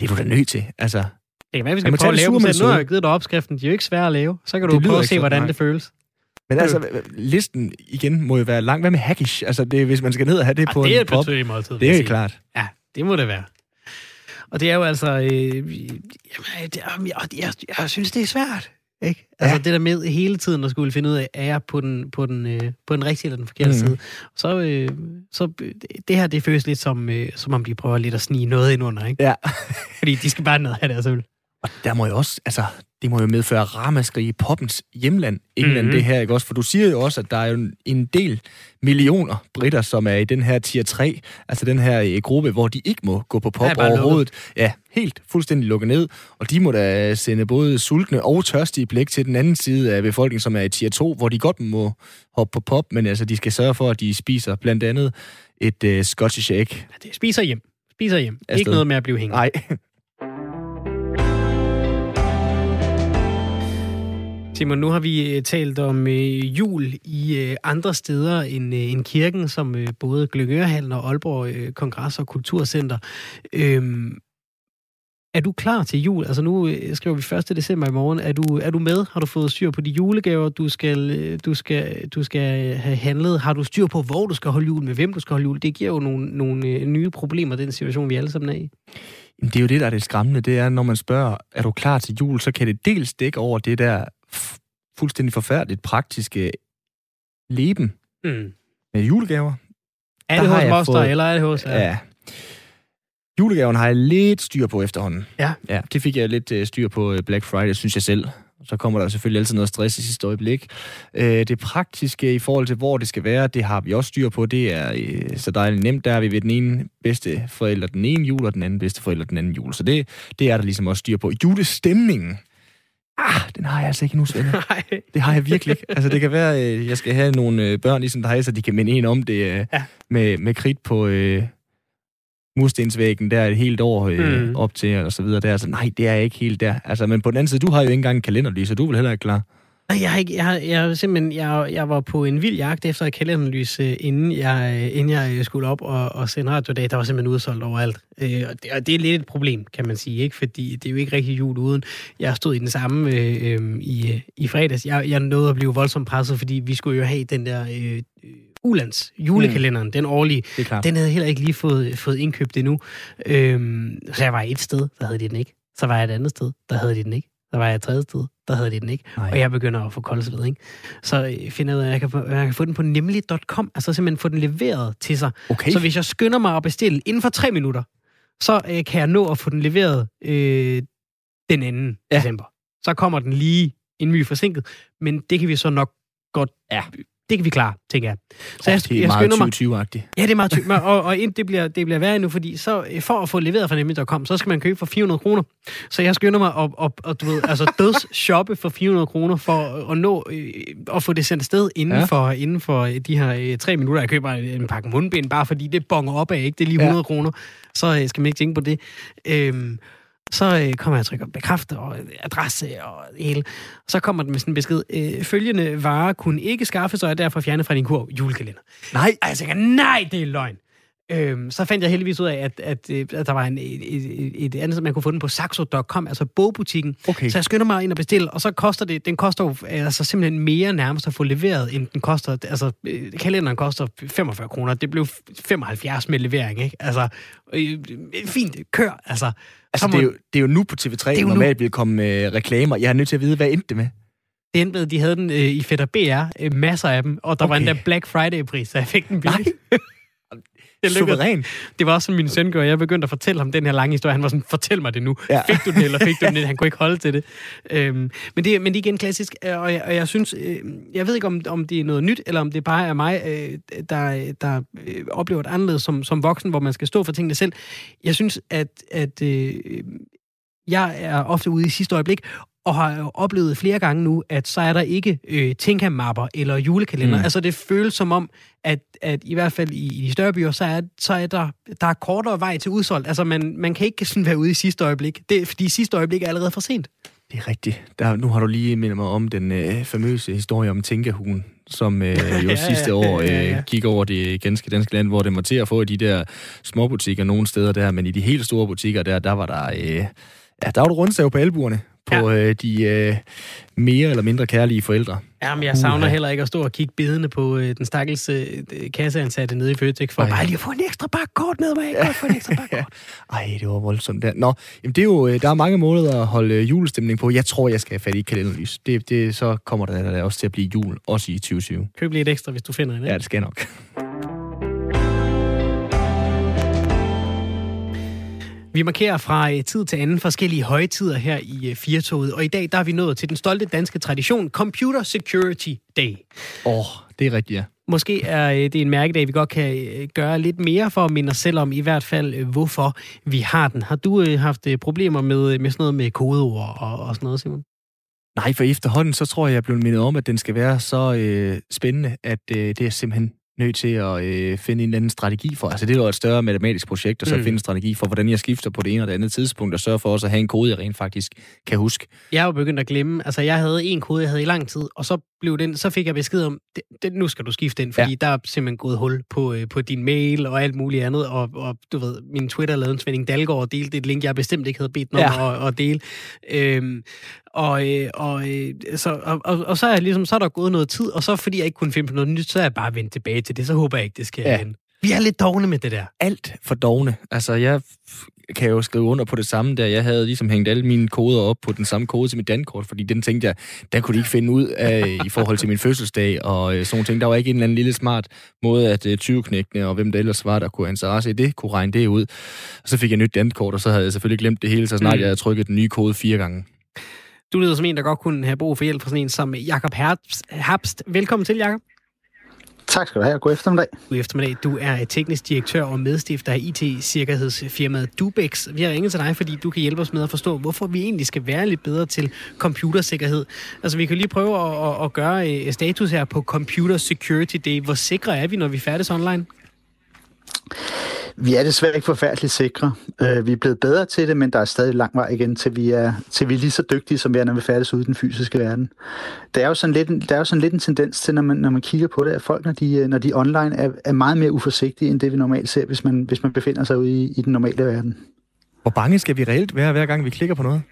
det er du da nødt til. Altså, det kan være, vi skal prøve at lave dem Nu har jeg givet dig opskriften. De er jo ikke svære at lave. Så kan du prøve at se, hvordan nej. det føles. Men altså, listen igen må jo være lang. Hvad med hackish? Altså, det, hvis man skal ned og have det ja, på det er en pop. Det er et Det er klart. Ja, det må det være. Og det er jo altså... Øh, jamen, det, jeg, jeg, jeg synes, det er svært. Ikke? Altså ja. det der med hele tiden at skulle finde ud af, er jeg på den, på den, øh, på den rigtige eller den forkerte mm. side. Så, øh, så det her, det føles lidt som, øh, som om de prøver lidt at snige noget ind under. Ikke? Ja. (laughs) Fordi de skal bare ned have deres øl. Og der må jo også, altså, det må jo medføre ramaskrig i poppens hjemland, England, mm-hmm. det her, ikke også? For du siger jo også, at der er jo en del millioner britter, som er i den her tier 3, altså den her øh, gruppe, hvor de ikke må gå på pop ja, overhovedet. Lukket. Ja, helt fuldstændig lukket ned. Og de må da sende både sultne og tørstige blik til den anden side af befolkningen, som er i tier 2, hvor de godt må hoppe på pop, men altså, de skal sørge for, at de spiser blandt andet et uh, Scottish egg. Ja, det spiser hjem. Spiser hjem. Afsted. Ikke noget med at blive hængende. Nej. Simon, nu har vi øh, talt om øh, jul i øh, andre steder end, øh, end kirken, som øh, både Gløgørhallen og Aalborg øh, Kongress- og Kulturcenter. Øhm, er du klar til jul? Altså nu øh, skriver vi 1. december i morgen. Er du, er du med? Har du fået styr på de julegaver, du skal, øh, du, skal, du skal have handlet? Har du styr på, hvor du skal holde jul, med hvem du skal holde jul? Det giver jo nogle, nogle øh, nye problemer, den situation, vi alle sammen er i. Jamen, Det er jo det, der er det skræmmende. Det er, når man spørger, er du klar til jul, så kan det dels dække over det der fuldstændig forfærdeligt praktiske leben mm. med julegaver. Er det hos Moster, fået, eller er det hos... Ja. ja. Julegaven har jeg lidt styr på efterhånden. Ja. ja det fik jeg lidt uh, styr på øh, Black Friday, synes jeg selv. Så kommer der selvfølgelig altid noget stress i sidste øjeblik. Uh, det praktiske i forhold til, hvor det skal være, det har vi også styr på. Det er uh, så dejligt nemt. Der er vi ved den ene bedste forældre den ene jul, og den anden bedste forældre den anden jul. Så det, det er der ligesom også styr på. Julestemningen ah, den har jeg altså ikke nu, Svend. (laughs) Nej. Det har jeg virkelig ikke. Altså, det kan være, øh, jeg skal have nogle øh, børn ligesom dig, så de kan minde en om det øh, ja. med, med kridt på øh, murstensvæggen der et helt år øh, mm. op til, og så videre der. Altså, nej, det er jeg ikke helt der. Altså, men på den anden side, du har jo ikke engang en kalenderlys, så du vil heller ikke klar. Nej, jeg, har ikke, jeg, har, jeg, simpelthen, jeg, jeg var på en vild jagt efter et kalenderlys, øh, inden jeg, inden jeg skulle op og, og sende radiodag. Der var simpelthen udsolgt overalt. Øh, og, det, og det er lidt et problem, kan man sige, ikke? fordi det er jo ikke rigtig jul uden. Jeg stod i den samme øh, øh, i, i fredags. Jeg, jeg nåede at blive voldsomt presset, fordi vi skulle jo have den der øh, Ulands julekalenderen, mm. den årlige. Den havde heller ikke lige fået, fået indkøbt endnu. Øh, så jeg var et sted, der havde de den ikke. Så var jeg et andet sted, der havde de den ikke. Der var jeg et tredje sted, der havde de den ikke. Nej. Og jeg begynder at få koldsved, ikke? Så øh, finder jeg ud af, at jeg kan, få, jeg kan få den på nemlig.com, altså simpelthen få den leveret til sig. Okay. Så hvis jeg skynder mig at bestille inden for tre minutter, så øh, kan jeg nå at få den leveret øh, den 2. Ja. december. Så kommer den lige en my forsinket, men det kan vi så nok godt ja det kan vi klare, tænker jeg. Så jeg, det er jeg meget 2020-agtigt. Ja, det er meget 20 og, og det, bliver, det bliver værre nu, fordi så, for at få leveret fra Nemlig.com, så skal man købe for 400 kroner. Så jeg skynder mig at, at, at du ved, altså døds shoppe for 400 kroner for at nå øh, at få det sendt afsted inden, ja. for, inden for de her øh, tre minutter. Jeg køber en pakke mundbind, bare fordi det bonger op af, ikke? Det er lige 100 ja. kroner. Så øh, skal man ikke tænke på det. Øhm, så øh, kommer jeg og trykker bekræfte og adresse og hele. Så kommer den med sådan en besked. Øh, følgende varer kunne ikke skaffe, så er derfor fjernet fra din kur julekalender. Nej. Og jeg tænker, nej, det er løgn. Øhm, så fandt jeg heldigvis ud af, at, at, øh, at der var en, et, et, et andet, som man kunne få den på saxo.com, altså bogbutikken. Okay. Så jeg skynder mig ind og bestille, og så koster det, den koster jo altså simpelthen mere nærmest at få leveret, end den koster, altså øh, kalenderen koster 45 kroner. Det blev 75 med levering, ikke? Altså, øh, fint, kør, altså. Altså, det, er jo, det er jo nu på TV3, det normalt vil komme med reklamer. Jeg er nødt til at vide, hvad endte det med? Det endte med, de havde den øh, i Fætter BR, øh, masser af dem, og der okay. var en der Black Friday-pris, så jeg fik den billigt. Det Suveræn. Det var også sådan, min søn gjorde. Jeg begyndte at fortælle ham den her lange historie. Han var sådan, fortæl mig det nu. Ja. Fik du den, eller fik du (laughs) den? Han kunne ikke holde til det. Øhm, men, det men det er igen klassisk, øh, og jeg, og jeg synes, øh, jeg ved ikke, om, om det er noget nyt, eller om det bare er mig, øh, der, der øh, oplever det anderledes som, som voksen, hvor man skal stå for tingene selv. Jeg synes, at, at øh, jeg er ofte ude i sidste øjeblik, og har jo oplevet flere gange nu, at så er der ikke øh, Tinka-mapper eller julekalender. Mm. Altså det føles som om, at, at i hvert fald i, i de større byer, så er, så er der, der er kortere vej til udsolgt. Altså man, man kan ikke sådan være ude i sidste øjeblik, det, fordi sidste øjeblik er allerede for sent. Det er rigtigt. Der, nu har du lige mindet mig om den øh, famøse historie om Tinkahugen, som øh, (laughs) jo ja, sidste ja, år øh, ja, ja. gik over det ganske danske land, hvor det var til at få i de der små butikker nogle steder der, men i de helt store butikker der, der var der... Øh, Ja, der var du rundsav på albuerne på ja. øh, de øh, mere eller mindre kærlige forældre. Jamen, jeg savner uh, heller ikke at stå og kigge bedende på øh, den stakkels øh, kasseansatte nede i Føtex, for Ej. bare lige at få en ekstra bakke kort med mig. Jeg få en ekstra bakke (laughs) kort. Ej, det var voldsomt der. Nå, jamen, det er jo, øh, der er mange måder at holde øh, julestemning på. Jeg tror, jeg skal have fat i kalenderlys. Det, det, så kommer der, der også til at blive jul, også i 2020. Køb lige et ekstra, hvis du finder en. Ja, det skal nok. Vi markerer fra øh, tid til anden forskellige højtider her i øh, Firtoget, og i dag der er vi nået til den stolte danske tradition, Computer Security Day. Åh, oh, det er rigtigt, ja. Måske er øh, det en mærkedag, vi godt kan gøre lidt mere for at minde os selv om, i hvert fald, hvorfor vi har den. Har du haft problemer med, med sådan noget med kodeord og, og sådan noget, Simon? Nej, for efterhånden, så tror jeg, jeg er blevet mindet om, at den skal være så øh, spændende, at øh, det er simpelthen nødt til at øh, finde en eller anden strategi for. Altså det er jo et større matematisk projekt, og så mm. finde en strategi for, hvordan jeg skifter på det ene og det andet tidspunkt, og sørge for også at have en kode, jeg rent faktisk kan huske. Jeg er jo begyndt at glemme, altså jeg havde en kode, jeg havde i lang tid, og så blev den, så fik jeg besked om, det, det, nu skal du skifte den, fordi ja. der er simpelthen gået hul på, øh, på din mail og alt muligt andet, og, og du ved, min Twitter lavede en Svending Dalgaard og delte et link, jeg bestemt ikke havde bedt den ja. om at, at dele. Øhm, og, øh, og, øh, så, og, og, og så, er ligesom, så er der gået noget tid, og så fordi jeg ikke kunne finde på noget nyt, så er jeg bare vendt tilbage til det. Så håber jeg ikke, det skal ja. igen. Vi er lidt dogne med det der. Alt for dogne. Altså, jeg kan jo skrive under på det samme der. Jeg havde ligesom hængt alle mine koder op på den samme kode til mit dankort, fordi den tænkte jeg, der kunne de ikke finde ud af i forhold til min fødselsdag og øh, sådan ting. Der var ikke en eller anden lille smart måde, at øh, 20-knækkene og hvem det ellers var, der kunne have interesse i det, kunne regne det ud. Og så fik jeg nyt dankort, og så havde jeg selvfølgelig glemt det hele, så snart mm. jeg havde trykket den nye kode fire gange. Du lyder som en, der godt kunne have brug for hjælp fra sådan en som Jakob Herbst. Velkommen til, Jakob. Tak skal du have. God eftermiddag. God eftermiddag. Du er teknisk direktør og medstifter af IT-sikkerhedsfirmaet Dubex. Vi har ringet til dig, fordi du kan hjælpe os med at forstå, hvorfor vi egentlig skal være lidt bedre til computersikkerhed. Altså, vi kan lige prøve at, at, gøre øh, status her på Computer Security Day. Hvor sikre er vi, når vi færdes online? Vi er desværre ikke forfærdeligt sikre. Øh, vi er blevet bedre til det, men der er stadig lang vej igen, til vi er, til vi er lige så dygtige, som vi er, når vi færdes ude i den fysiske verden. Der er jo sådan lidt, der er jo sådan lidt en tendens til, når man, når man kigger på det, at folk, når de, øh, når de online, er, er meget mere uforsigtige, end det vi normalt ser, hvis man, hvis man befinder sig ude i, i den normale verden. Hvor bange skal vi reelt være, hver gang vi klikker på noget?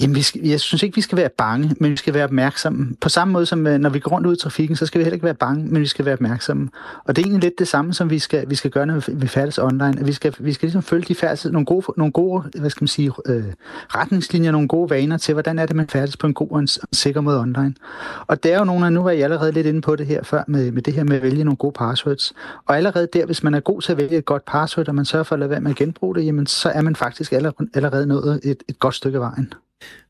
Jamen, vi skal, jeg synes ikke, vi skal være bange, men vi skal være opmærksomme. På samme måde som øh, når vi går rundt ud i trafikken, så skal vi heller ikke være bange, men vi skal være opmærksomme. Og det er egentlig lidt det samme, som vi skal, vi skal gøre, når vi færdes online. vi skal, vi skal ligesom følge de færdes, nogle gode, nogle gode hvad skal man sige, øh, retningslinjer, nogle gode vaner til, hvordan er det, man færdes på en god og en sikker måde online. Og det er jo nogle af, nu var jeg allerede lidt inde på det her før, med, med det her med at vælge nogle gode passwords. Og allerede der, hvis man er god til at vælge et godt password, og man sørger for at lade være med at genbruge det, jamen så er man faktisk allerede, allerede nået et, et godt stykke af vejen.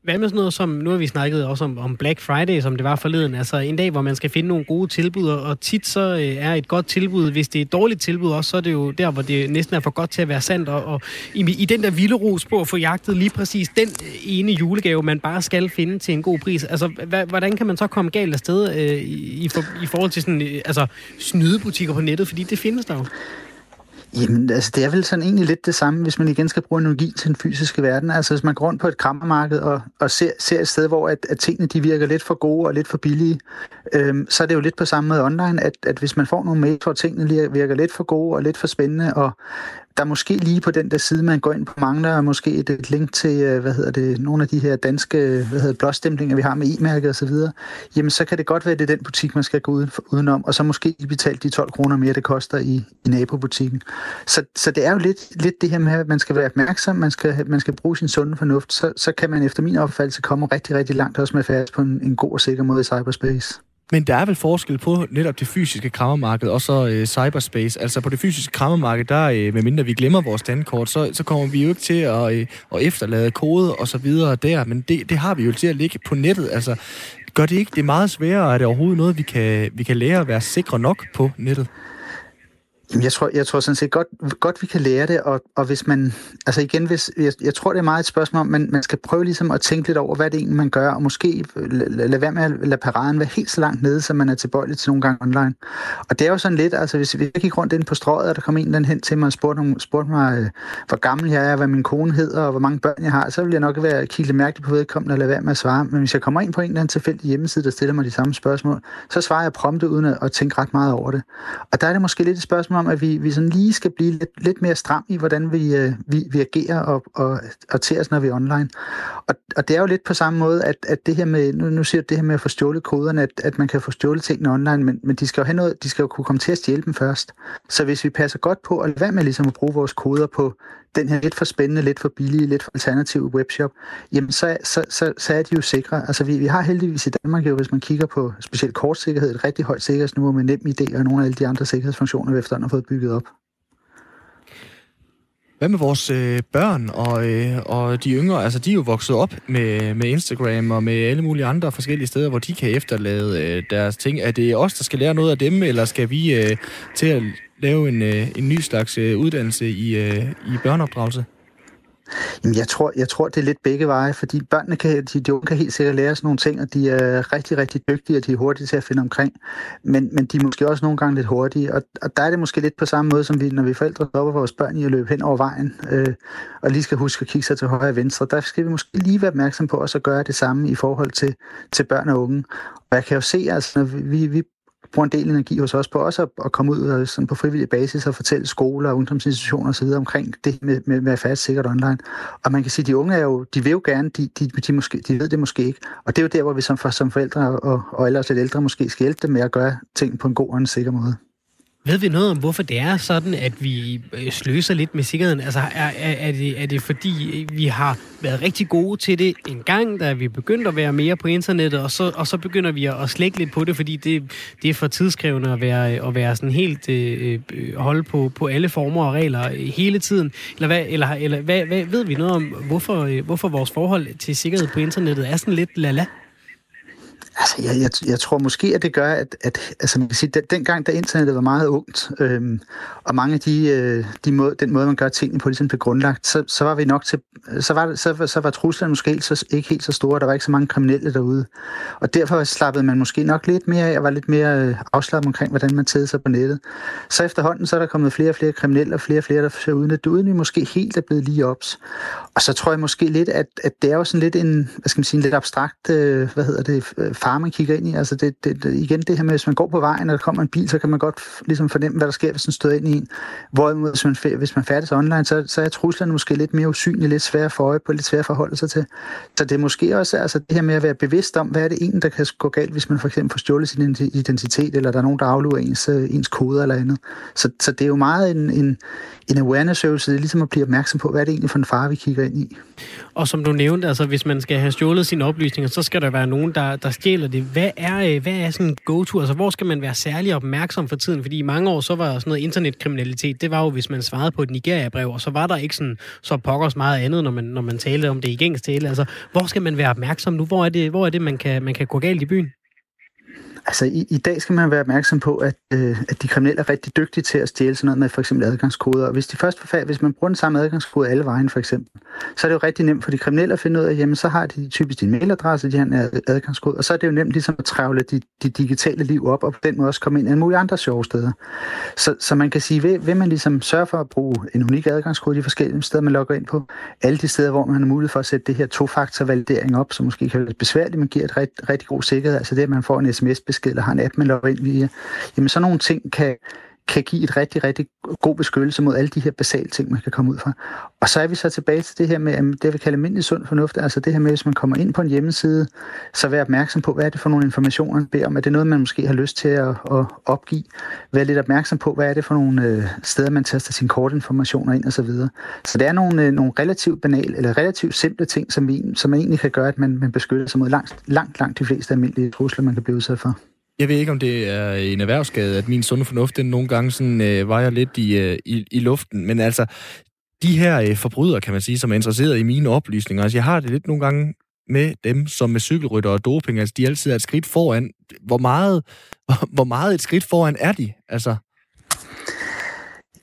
Hvad med sådan noget som, nu har vi snakket også om, om Black Friday, som det var forleden, altså en dag, hvor man skal finde nogle gode tilbud, og tit så øh, er et godt tilbud, hvis det er et dårligt tilbud også, så er det jo der, hvor det næsten er for godt til at være sandt, og, og i, i den der vilde ros på at få jagtet lige præcis den øh, ene julegave, man bare skal finde til en god pris, altså hvordan kan man så komme galt afsted øh, i, i, for, i forhold til sådan, øh, altså snydebutikker på nettet, fordi det findes der jo? Jamen, altså, det er vel sådan egentlig lidt det samme, hvis man igen skal bruge analogi til den fysiske verden. Altså, hvis man går rundt på et krammermarked og, og ser, ser et sted, hvor at, at tingene de virker lidt for gode og lidt for billige, øhm, så er det jo lidt på samme måde online, at, at hvis man får nogle mails, hvor tingene virker lidt for gode og lidt for spændende, og der måske lige på den der side, man går ind på, mangler måske et, link til, øh, hvad hedder det, nogle af de her danske, hvad hedder blåstemplinger, vi har med e-mærket osv., jamen så kan det godt være, at det er den butik, man skal gå uden, udenom, og så måske betale de 12 kroner mere, det koster i, i nabobutikken. Så, så det er jo lidt, lidt det her med, at man skal være opmærksom, man skal, man skal bruge sin sunde fornuft, så, så kan man efter min opfattelse komme rigtig, rigtig langt også med færdes på en, en god og sikker måde i cyberspace. Men der er vel forskel på netop det fysiske krammermarked og så øh, cyberspace. Altså på det fysiske krammermarked, der, øh, medmindre vi glemmer vores standkort, så, så kommer vi jo ikke til at, øh, at efterlade kode og så videre der. Men det, det har vi jo til at ligge på nettet. Altså, gør det ikke det er meget sværere? Er det overhovedet noget, vi kan, vi kan lære at være sikre nok på nettet? Jeg tror, jeg tror sådan set godt, godt, vi kan lære det, og, og hvis man, altså igen, hvis, jeg, jeg tror, det er meget et spørgsmål om, man, man skal prøve ligesom at tænke lidt over, hvad det egentlig man gør, og måske øh, lade lad være med at lade paraden være helt så langt nede, så man er tilbøjelig til nogle gange online. Og det er jo sådan lidt, altså hvis vi gik rundt ind på strøget, og der kom en den hen til mig og spurgte, spurgte mig, øh, hvor gammel jeg er, hvad min kone hedder, og hvor mange børn jeg har, så vil jeg nok være kigge lidt mærkeligt på vedkommende og lade være med at svare. Men hvis jeg kommer ind på en eller anden tilfældig hjemmeside, der stiller mig de samme spørgsmål, så svarer jeg prompte uden at, at tænke ret meget over det. Og der er det måske lidt et spørgsmål som om, at vi, vi sådan lige skal blive lidt, lidt mere stram i, hvordan vi, øh, vi, vi agerer og, og, og til os, når vi er online. Og, og det er jo lidt på samme måde, at, at det her med, nu, nu siger du det her med at få stjålet koderne, at, at man kan få stjålet tingene online, men, men de skal jo have noget, de skal jo kunne komme til at stjæle dem først. Så hvis vi passer godt på at lade være med ligesom at bruge vores koder på den her lidt for spændende, lidt for billige, lidt for alternative webshop, jamen så, så, så, så er de jo sikre. Altså vi, vi har heldigvis i Danmark jo, hvis man kigger på specielt kortsikkerhed, et rigtig højt sikkerhedsniveau med nem idé og nogle af alle de andre sikkerhedsfunktioner, vi efterhånden har fået bygget op. Hvad med vores øh, børn og, øh, og de yngre? Altså, de er jo vokset op med, med Instagram og med alle mulige andre forskellige steder, hvor de kan efterlade øh, deres ting. Er det os, der skal lære noget af dem, eller skal vi øh, til at lave en, øh, en ny slags øh, uddannelse i, øh, i børneopdragelse? Jamen, jeg tror, jeg tror, det er lidt begge veje, fordi børnene kan, de, de unge kan helt sikkert lære sådan nogle ting, og de er rigtig, rigtig dygtige, og de er hurtige til at finde omkring. Men, men de er måske også nogle gange lidt hurtige, og, og der er det måske lidt på samme måde, som vi, når vi forældre stopper vores børn i at løbe hen over vejen, øh, og lige skal huske at kigge sig til højre og venstre. Der skal vi måske lige være opmærksom på også at gøre det samme i forhold til, til børn og unge. Og jeg kan jo se, altså, når vi, vi bruger en del energi hos os på også at, at komme ud og sådan på frivillig basis og fortælle skoler og ungdomsinstitutioner osv. omkring det med, med, med at fast sikkert online. Og man kan sige, at de unge er jo, de vil jo gerne, de, de, de, måske, de ved det måske ikke. Og det er jo der, hvor vi som, for, som forældre og, og ellers lidt ældre måske skal hjælpe dem med at gøre ting på en god og en sikker måde. Ved vi noget om, hvorfor det er sådan, at vi øh, sløser lidt med sikkerheden? Altså, er, er, er, det, er det fordi, vi har været rigtig gode til det en gang, da vi begyndte at være mere på internettet, og så, og så begynder vi at slække lidt på det, fordi det, det er for tidskrævende at være, at være sådan helt øh, øh holde på, på alle former og regler hele tiden? Eller, hvad, eller, eller hvad, hvad, ved vi noget om, hvorfor, øh, hvorfor vores forhold til sikkerhed på internettet er sådan lidt lala? Altså, jeg, jeg, jeg tror måske, at det gør, at, at altså, man kan sige, den, dengang, da internettet var meget ungt, øhm, og mange af de, øh, de måde, den måde, man gør tingene på, ligesom blev grundlagt, så, så var vi nok til, så var, så, så var truslerne måske ikke, så, ikke helt så store, der var ikke så mange kriminelle derude. Og derfor slappede man måske nok lidt mere af, og var lidt mere øh, afslappet omkring, hvordan man tædede sig på nettet. Så efterhånden, så er der kommet flere og flere kriminelle, og flere og flere, der ser uden at uden måske helt er blevet lige ops. Og så tror jeg måske lidt, at, at det er jo sådan lidt en, hvad skal man sige, en lidt abstrakt, øh, hvad hedder det, øh, far, man kigger ind i. Altså det, det, det, igen det her med, hvis man går på vejen, og der kommer en bil, så kan man godt ligesom fornemme, hvad der sker, hvis den støder ind i en. Hvorimod, hvis man, hvis man færdes online, så, så er truslerne måske lidt mere usynlige, lidt svære for øje på, lidt svære at forholde sig til. Så det er måske også altså, det her med at være bevidst om, hvad er det en, der kan gå galt, hvis man for eksempel får stjålet sin identitet, eller der er nogen, der afluer ens, øh, ens koder eller andet. Så, så det er jo meget en, en, en awareness-øvelse, det er ligesom at blive opmærksom på, hvad er det egentlig for en fare, vi kigger ind i. Og som du nævnte, altså hvis man skal have stjålet sine oplysninger, så skal der være nogen, der, der stjæler det. Hvad er, øh, hvad er sådan en go-to? Altså hvor skal man være særlig opmærksom for tiden? Fordi i mange år, så var sådan noget internetkriminalitet, det var jo, hvis man svarede på et Nigeria-brev, og så var der ikke sådan, så pokkers meget andet, når man, når man talte om det i gængs tale. Altså, hvor skal man være opmærksom nu? Hvor er det, hvor er det man, kan, man kan gå galt i byen? Altså, i, i dag skal man være opmærksom på, at, øh, at de kriminelle er rigtig dygtige til at stjæle sådan noget med for eksempel adgangskoder. Og hvis, de først får hvis man bruger den samme adgangskode alle vejen for eksempel, så er det jo rigtig nemt for de kriminelle at finde ud af, jamen så har de typisk din mailadresse, de har en adgangskode, og så er det jo nemt ligesom at travle de, de digitale liv op, og på den måde også komme ind i en mulige andre sjove steder. Så, så man kan sige, ved, ved man ligesom sørge for at bruge en unik adgangskode de forskellige steder, man logger ind på, alle de steder, hvor man har mulighed for at sætte det her to-faktor-validering op, som måske kan være lidt besværligt, men giver et rigtig, rigtig god sikkerhed, altså det, at man får en sms sms-besked, eller har en app, man logger ind via, jamen sådan nogle ting kan, kan give et rigtig, rigtig god beskyttelse mod alle de her basale ting, man kan komme ud fra. Og så er vi så tilbage til det her med, det vi kalder almindelig sund fornuft, altså det her med, hvis man kommer ind på en hjemmeside, så vær opmærksom på, hvad er det for nogle informationer, man beder om. Er det noget, man måske har lyst til at, at opgive? Vær lidt opmærksom på, hvad er det for nogle øh, steder, man taster sine kortinformationer ind osv. Så, videre. så det er nogle, øh, nogle relativt banale, eller relativt simple ting, som, vi, som man egentlig kan gøre, at man, man beskytter sig mod langt, langt, langt de fleste almindelige trusler, man kan blive udsat for. Jeg ved ikke, om det er en erhvervsskade, at min sunde fornuft den nogle gange sådan, øh, vejer lidt i, øh, i, i luften. Men altså, de her øh, forbrydere, kan man sige, som er interesseret i mine oplysninger, altså jeg har det lidt nogle gange med dem, som med cykelrytter og doping, altså de altid er et skridt foran. Hvor meget, (laughs) hvor meget et skridt foran er de? Altså,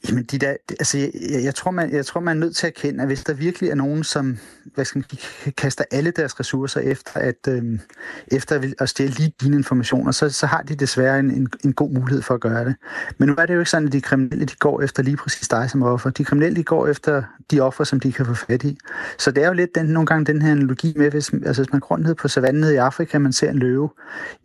Jamen, de der, altså, jeg, jeg, tror, man, jeg tror, man er nødt til at erkende, at hvis der virkelig er nogen, som hvad skal man, kaster alle deres ressourcer efter at, øh, efter at stjæle lige dine informationer, så, så har de desværre en, en, en god mulighed for at gøre det. Men nu er det jo ikke sådan, at de kriminelle de går efter lige præcis dig som offer. De kriminelle de går efter de offer, som de kan få fat i. Så det er jo lidt den, nogle gange den her analogi med, hvis, altså, hvis man går ned på savannen i Afrika, man ser en løve,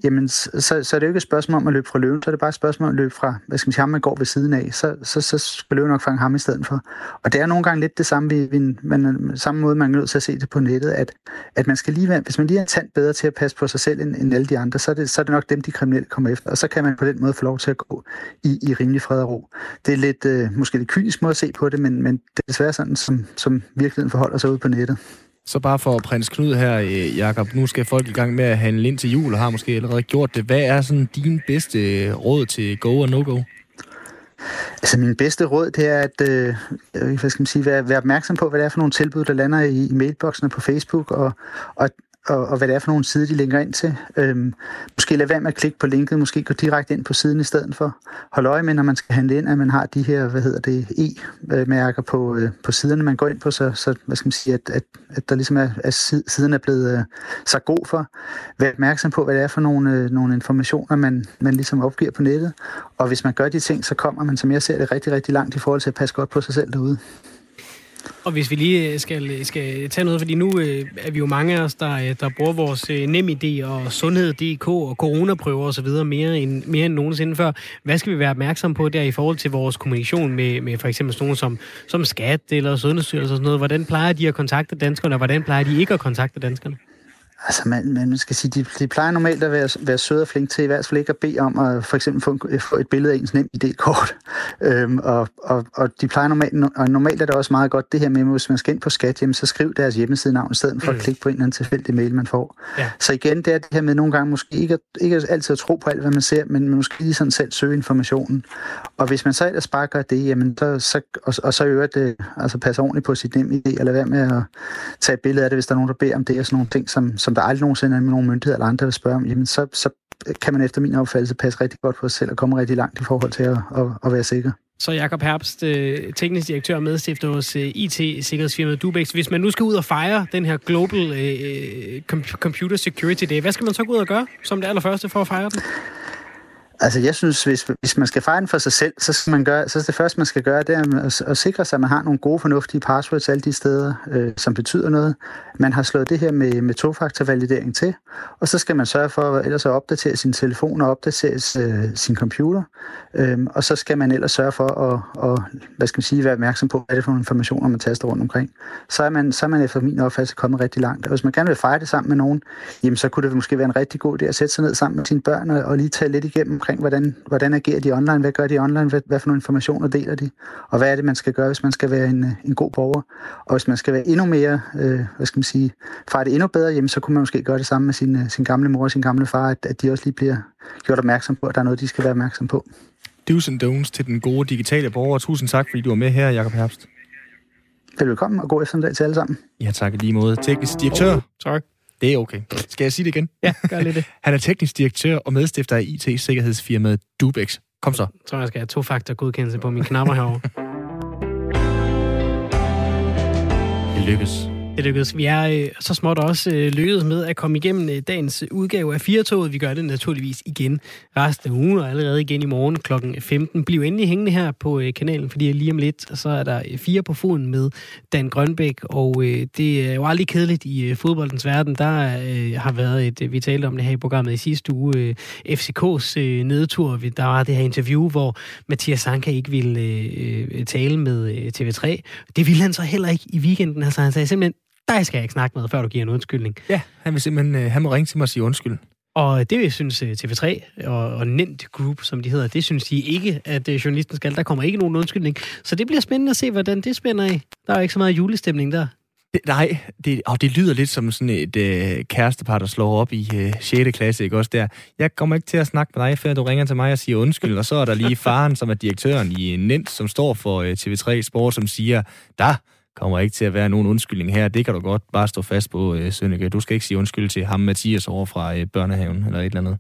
jamen, så, så er det jo ikke et spørgsmål om at løbe fra løven, så er det bare et spørgsmål om at løbe fra, hvad skal man sige, ham man går ved siden af. Så, så, så skal nok fange ham i stedet for. Og det er nogle gange lidt det samme, vi, vi, man, samme måde, man er nødt til at se det på nettet, at, at man skal lige være, hvis man lige er en tand bedre til at passe på sig selv end, end alle de andre, så er, det, så er det nok dem, de kriminelle kommer efter. Og så kan man på den måde få lov til at gå i, i rimelig fred og ro. Det er lidt, øh, måske lidt kynisk måde at se på det, men, men det er desværre sådan, som, som virkeligheden forholder sig ud på nettet. Så bare for prins Knud her, øh, Jakob, nu skal folk i gang med at handle ind til jul, og har måske allerede gjort det. Hvad er sådan din bedste øh, råd til go og no-go? Altså min bedste råd, det er at øh, øh, hvad skal man sige, være, være opmærksom på, hvad det er for nogle tilbud, der lander i, i mailboxene på Facebook, og, og og, og hvad det er for nogle sider, de linker ind til. Øhm, måske lade være med at klikke på linket, måske gå direkte ind på siden i stedet for. Hold øje med, når man skal handle ind, at man har de her, hvad hedder det, e-mærker øh, på, øh, på siderne, man går ind på, så, så hvad skal man sige, at, at, at der ligesom er, at siden er blevet øh, så god for. Vær opmærksom på, hvad det er for nogle, øh, nogle informationer, man, man ligesom opgiver på nettet. Og hvis man gør de ting, så kommer man, som jeg ser det, rigtig, rigtig langt i forhold til at passe godt på sig selv derude. Og hvis vi lige øh, skal, øh, skal tage noget, fordi nu øh, er vi jo mange af os, der, øh, der bruger vores øh, NemID og Sundhed.dk og coronaprøver osv. mere end, mere end nogensinde før. Hvad skal vi være opmærksom på der i forhold til vores kommunikation med, med for eksempel sådan nogen som, som skat eller sundhedsstyrelse og sådan noget? Hvordan plejer de at kontakte danskerne, og hvordan plejer de ikke at kontakte danskerne? Altså, man, man skal sige, de, de plejer normalt at være, være søde og flinke til i hvert fald ikke at bede om at for eksempel få, en, få et billede af ens nem ID-kort. (laughs) Øhm, og, og, og, de plejer normalt, og normalt er det også meget godt det her med, at hvis man skal ind på skat, jamen, så skriv deres hjemmesidenavn i stedet for mm. at klikke på en eller anden tilfældig mail, man får. Ja. Så igen, det er det her med nogle gange måske ikke, ikke altid at tro på alt, hvad man ser, men måske lige sådan selv søge informationen. Og hvis man så ellers bare gør det, jamen, så, så, og, og så øvrigt det, altså passe ordentligt på sit nem ID, eller være med at tage et billede af det, hvis der er nogen, der beder om det, og sådan nogle ting, som, som der aldrig nogensinde er med nogen myndighed eller andre, der spørge om, jamen så, så kan man efter min opfattelse passe rigtig godt på sig selv og komme rigtig langt i forhold til at, at, at være sikker. Så Jakob Herbst, øh, teknisk direktør og medstifter hos øh, IT-sikkerhedsfirmaet Dubex. Hvis man nu skal ud og fejre den her Global øh, Computer Security Day, hvad skal man så gå ud og gøre som det allerførste for at fejre den? Altså, jeg synes, hvis, hvis man skal fejre den for sig selv, så skal man gøre, så det første, man skal gøre, det er at, at sikre sig, at man har nogle gode, fornuftige passwords alle de steder, øh, som betyder noget. Man har slået det her med, med tofaktorvalidering til, og så skal man sørge for ellers at opdatere sin telefon og opdatere øh, sin computer. øh, og så skal man ellers sørge for at, og, hvad skal man sige, være opmærksom på, hvad det er for nogle informationer, man taster rundt omkring. Så er man, så er man efter min opfattelse kommet rigtig langt. Og hvis man gerne vil fejre det sammen med nogen, jamen så kunne det måske være en rigtig god idé at sætte sig ned sammen med sine børn og, og lige tale lidt igennem omkring, hvordan, hvordan agerer de online, hvad gør de online, hvad, hvad for nogle informationer deler de, og hvad er det, man skal gøre, hvis man skal være en, en god borger. Og hvis man skal være endnu mere, øh, hvad skal man sige, fejre det endnu bedre, jamen så kunne man måske gøre det samme med sin, sin gamle mor og sin gamle far, at, at de også lige bliver gjort opmærksom på, at der er noget, de skal være opmærksom på. Do's and don'ts til den gode digitale borger. Tusind tak, fordi du var med her, Jakob Herbst. Velkommen og god eftermiddag til alle sammen. Ja, tak lige måde. Teknisk direktør. Oh, tak. Det er okay. Skal jeg sige det igen? Ja, gør lidt det. (laughs) Han er teknisk direktør og medstifter af IT-sikkerhedsfirmaet Dubex. Kom så. Jeg tror, jeg skal have to-faktor godkendelse på mine knapper herovre. Det lykkes. Det lykkedes. Vi er øh, så småt også øh, lykkedes med at komme igennem øh, dagens udgave af Firtoget. Vi gør det naturligvis igen resten af ugen, og allerede igen i morgen kl. 15. Bliv endelig hængende her på øh, kanalen, fordi lige om lidt, så er der øh, fire på foden med Dan Grønbæk, og øh, det er jo aldrig kedeligt i øh, fodboldens verden. Der øh, har været et, øh, vi talte om det her i programmet i sidste uge, øh, FCK's øh, nedtur. Der var det her interview, hvor Mathias Sanka ikke ville øh, øh tale med øh, TV3. Det ville han så heller ikke i weekenden. Altså han sagde simpelthen, dig skal jeg ikke snakke med, før du giver en undskyldning. Ja, han vil simpelthen øh, han må ringe til mig og sige undskyld. Og det synes øh, TV3 og, og Nent Group, som de hedder, det synes de ikke, at øh, journalisten skal. Der kommer ikke nogen undskyldning. Så det bliver spændende at se, hvordan det spænder af. Der er ikke så meget julestemning der. Det, nej, det, og det lyder lidt som sådan et øh, kærestepar, der slår op i øh, 6. klasse, ikke også der. Jeg kommer ikke til at snakke med dig, før du ringer til mig og siger undskyld, og så er der lige faren, som er direktøren i Nent, som står for øh, TV3 Sport, som siger, der kommer ikke til at være nogen undskyldning her. Det kan du godt bare stå fast på, øh, Sønneke. Du skal ikke sige undskyld til ham, Mathias, over fra øh, børnehaven eller et eller andet.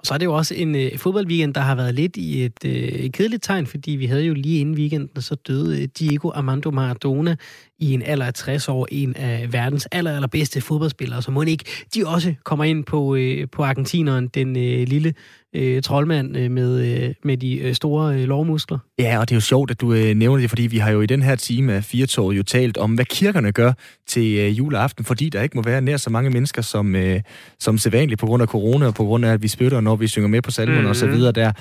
Og så er det jo også en øh, fodboldweekend, der har været lidt i et øh, kedeligt tegn, fordi vi havde jo lige inden weekenden, så døde øh, Diego Armando Maradona i en alder af 60 år, en af verdens aller, allerbedste fodboldspillere. Så må ikke de også kommer ind på, øh, på argentineren, den øh, lille øh, troldmand øh, med, øh, med de øh, store øh, lovmuskler. Ja, og det er jo sjovt, at du øh, nævner det, fordi vi har jo i den her time af Firtog jo talt om, hvad kirkerne gør til øh, juleaften, fordi der ikke må være nær så mange mennesker som, øh, som sædvanligt på grund af corona, og på grund af, at vi spytter, når vi synger med på salmen mm-hmm. og så mhm. videre der.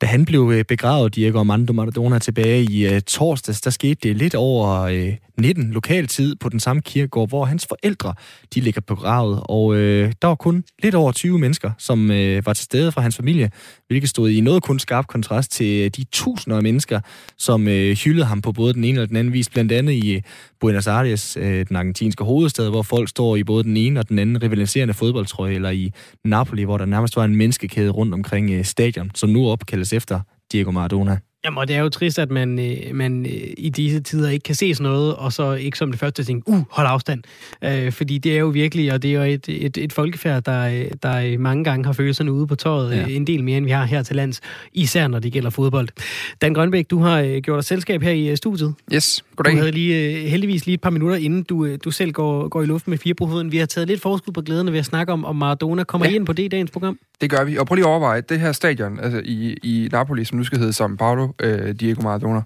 Da han blev øh, begravet, Diego Armando Maradona, tilbage i øh, torsdags, der skete det lidt over øh, 19 lokal tid på den samme kirkegård, hvor hans forældre de ligger begravet. Og øh, der var kun lidt over 20 mennesker, som øh, var til stede fra hans familie, hvilket stod i noget kun skarp kontrast til øh, de tusinder af mennesker, som øh, hyldede ham på både den ene og den anden vis, blandt andet i øh, Buenos Aires, øh, den argentinske hovedstad, hvor folk står i både den ene og den anden rivaliserende fodboldtrøje, eller i Napoli, hvor der nærmest var en menneskekæde rundt omkring øh, stadion, som nu opkaldes efter Diego Maradona. Jamen, og det er jo trist, at man, øh, man øh, i disse tider ikke kan se sådan noget, og så ikke som det første tænke, uh, hold afstand. Øh, fordi det er jo virkelig, og det er jo et, et, et folkefærd, der, der mange gange har følelserne ude på tøjet, ja. en del mere, end vi har her til lands, især når det gælder fodbold. Dan Grønbæk, du har øh, gjort dig selskab her i øh, studiet. Yes, goddag. Du havde lige, øh, heldigvis lige et par minutter, inden du, øh, du selv går, går i luften med fire på hovedet. Vi har taget lidt forskud på glæden ved at snakke om, om Maradona. Kommer ja. I ind på det i dagens program? Det gør vi. Og prøv lige at overveje, det her stadion altså i, i Napoli, som nu skal hedde San Paolo, øh, Diego Maradona.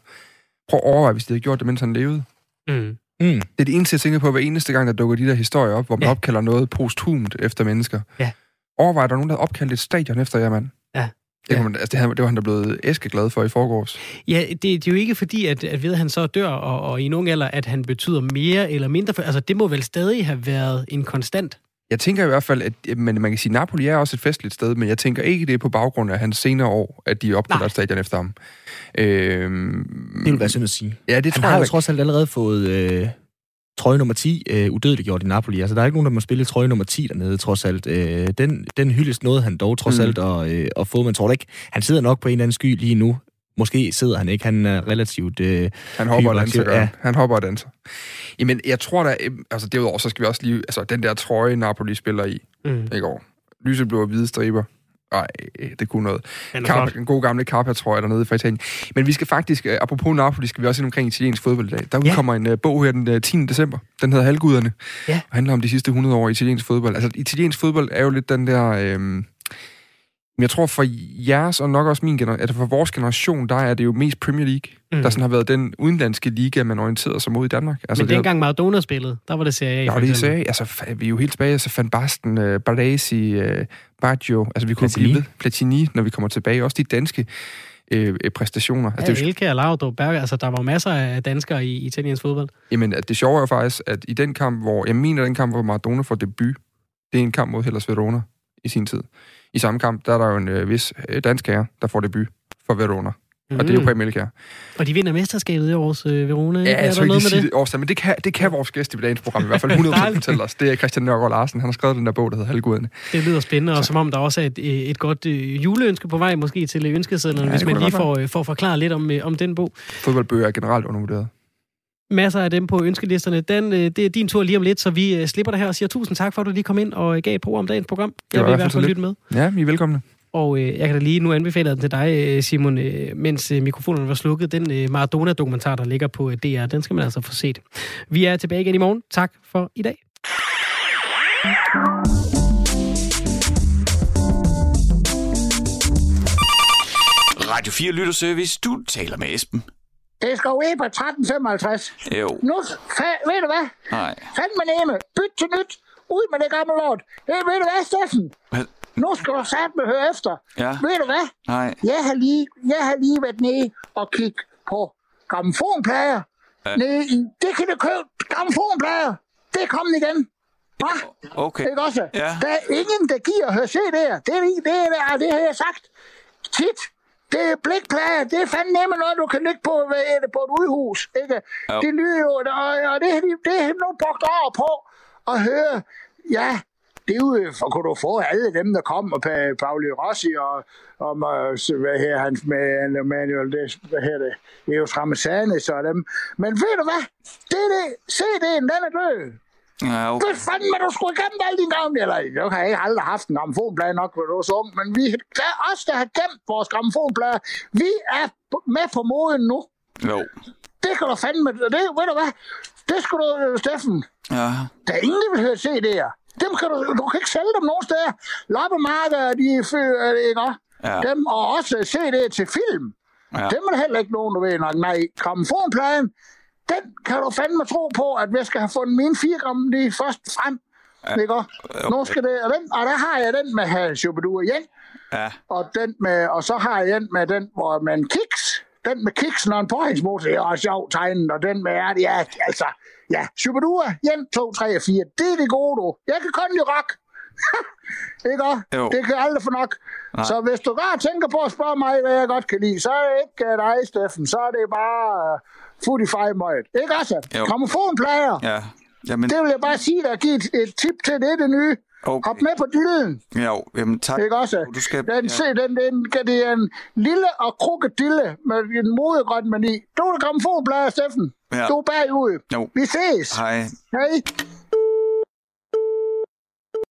Prøv at overveje, hvis de havde gjort det, mens han levede. Mm. Mm. Det er det eneste, jeg tænker på hver eneste gang, der dukker de der historier op, hvor man ja. opkalder noget posthumt efter mennesker. Ja. Overvej, der er nogen, der har opkaldt et stadion efter jer, mand. Ja. Det, ja. man, altså, det, det var han da blevet æskeglad for i forgårs. Ja, det, det er jo ikke fordi, at, at ved at han så dør, og, og i nogen alder, at han betyder mere eller mindre. For, altså, det må vel stadig have været en konstant jeg tænker i hvert fald, at men man kan sige, at Napoli er også et festligt sted, men jeg tænker ikke, det er på baggrund af hans senere år, at de opkalder stadion efter ham. Øhm, det vil være synd at sige. Ja, det han tror har jo trods alt allerede fået øh, trøje nummer 10 øh, udødeliggjort i Napoli. Altså, der er ikke nogen, der må spille trøje nummer 10 dernede, trods alt. Øh, den, den hyldes noget han dog trods mm. alt at, øh, at få, men tror ikke, han sidder nok på en eller anden sky lige nu, Måske sidder han ikke, han er relativt... Øh, han hopper og danser, ja. Han hopper og danser. Jamen, jeg tror da... Altså, derudover, så skal vi også lige... Altså, den der trøje, Napoli spiller i, mm. ikke over. Lyseblå og hvide striber. Nej, det kunne noget. Carp, en god gamle Carpa, tror jeg, dernede fra Italien. Men vi skal faktisk, uh, apropos Napoli, skal vi også ind omkring italiensk fodbold i dag. Der udkommer ja. en uh, bog her den uh, 10. december. Den hedder Halvguderne. Ja. Og handler om de sidste 100 år i italiensk fodbold. Altså, italiensk fodbold er jo lidt den der... Men jeg tror for jeres, og nok også min generation, altså for vores generation, der er det jo mest Premier League, mm. der sådan har været den udenlandske liga, man orienterede sig mod i Danmark. Altså, Men dengang Maradona spillede, der var det Serie A. Ja, det er Serie Altså, vi er jo helt tilbage, altså Van Basten, uh, Baresi, uh, Baggio, altså vi kunne Platini. blive ved. Platini, når vi kommer tilbage. Også de danske øh, præstationer. Altså, ja, det er jo... Elke og Laudrup, Berg, altså der var masser af danskere i italiensk fodbold. Jamen, det sjove er jo faktisk, at i den kamp, hvor, jeg mener den kamp, hvor Maradona får debut, det er en kamp mod Hellas Verona i sin tid i samme kamp, der er der jo en øh, vis øh, dansk herre, der får debut for Verona. Mm. Og det er jo mm. Preben Elkjær. Og de vinder mesterskabet i års øh, Verona, Ja, jeg tror ikke, de siger det men det kan, det kan vores gæst i dagens program i hvert fald 100% fortælle os. Det er Christian Nørgaard Larsen. Han har skrevet den der bog, der hedder Halvguderne. Det lyder spændende, og som om der også er et, et godt øh, juleønske på vej, måske til ønskesedlerne, ja, hvis man lige får, øh, får forklaret lidt om, øh, om den bog. Fodboldbøger er generelt undervurderet masser af dem på ønskelisterne. Den, øh, det er din tur lige om lidt, så vi øh, slipper det her og siger tusind tak for, at du lige kom ind og gav på om dagens program. Jeg vil i hvert fald lytte med. Ja, I er velkomne. Og øh, jeg kan da lige nu anbefale den til dig, Simon, øh, mens øh, mikrofonen var slukket. Den øh, Maradona-dokumentar, der ligger på øh, DR, den skal man altså få set. Vi er tilbage igen i morgen. Tak for i dag. Radio 4 Lytterservice. Du taler med Esben. Det skal jo på 1355. Jo. Nu, fa- ved du hvad? Nej. Fandme nemme. Byt til nyt. Ud med det gamle lort. Hey, ved du hvad, Steffen? Hvad? Nu skal du satme høre efter. Ja. Ved du hvad? Nej. Jeg har lige, jeg har lige været nede og kigge på gramofonplader. Ja. Nede i, det kan du købe. Gramofonplader. Det er kommet igen. Hva? Okay. Ikke også? Ja. Der er ingen, der giver at høre se det her. Det, er, det, er, det har jeg sagt tit. Det er blikplader. Det er fandme nemme noget, du kan lægge på, hvad, på et udhus. Ikke? Jo. Det lyder jo, og, og det, det, det er nu brugt over på at høre, ja, det er jo, for kunne du få alle dem, der kom, og Pauli Rossi og, og hvad her, hans med Manuel, det, hvad her det, det er jo Framasanis og dem. Men ved du hvad? Det er det. Se det, den er død. Ja, okay. Det fanden, men du skulle igennem alle dine gamle, eller jeg har ikke aldrig haft en gramofonplade nok, hvor du var så ung, men vi er os, der har gemt vores gramofonplade. Vi er med på moden nu. Jo. Det kan du fandme, det, ved du hvad, det skulle du, Steffen. Ja. Der er ingen, der vil høre se det her. Dem kan du, du kan ikke sælge dem nogen steder. Loppemarkeder, de er ikke ja. Dem, og også se det til film. Ja. Dem er heller ikke nogen, du ved nok. Nej, gramofonpladen, den kan du fandme tro på, at jeg skal have fundet min 4 gram lige først frem. Ja. Ikke? Okay. Nu skal det, og, den, og der har jeg den med Hans Jobbedur igen. Ja. Og, den med, og så har jeg den med den, hvor man kiks. Den med kiksen og en påhængsmotor, det er også sjovt tegnet, og den med ja, altså, ja, Jobbedur, 1, 2, 3 og 4, det er det gode, du. Jeg kan kun jo rock. (laughs) ikke jo. Det kan aldrig for nok. Nej. Så hvis du bare tænker på at spørge mig, hvad jeg godt kan lide, så er det ikke dig, Steffen. Så er det bare... 45 møget. Ikke altså? Gramofonplader. Ja. Jamen... Det vil jeg bare sige, der giver et, et tip til det, det nye. Okay. Hop med på dyden. Jo, jamen tak. Ikke også? Du skal... Den, ja. se, den, den, den, det er en lille og krokodille med en modegrøn mani. Du er gramofonbladet, Steffen. Ja. Du er bagud. Jo. Vi ses. Hej. Hej.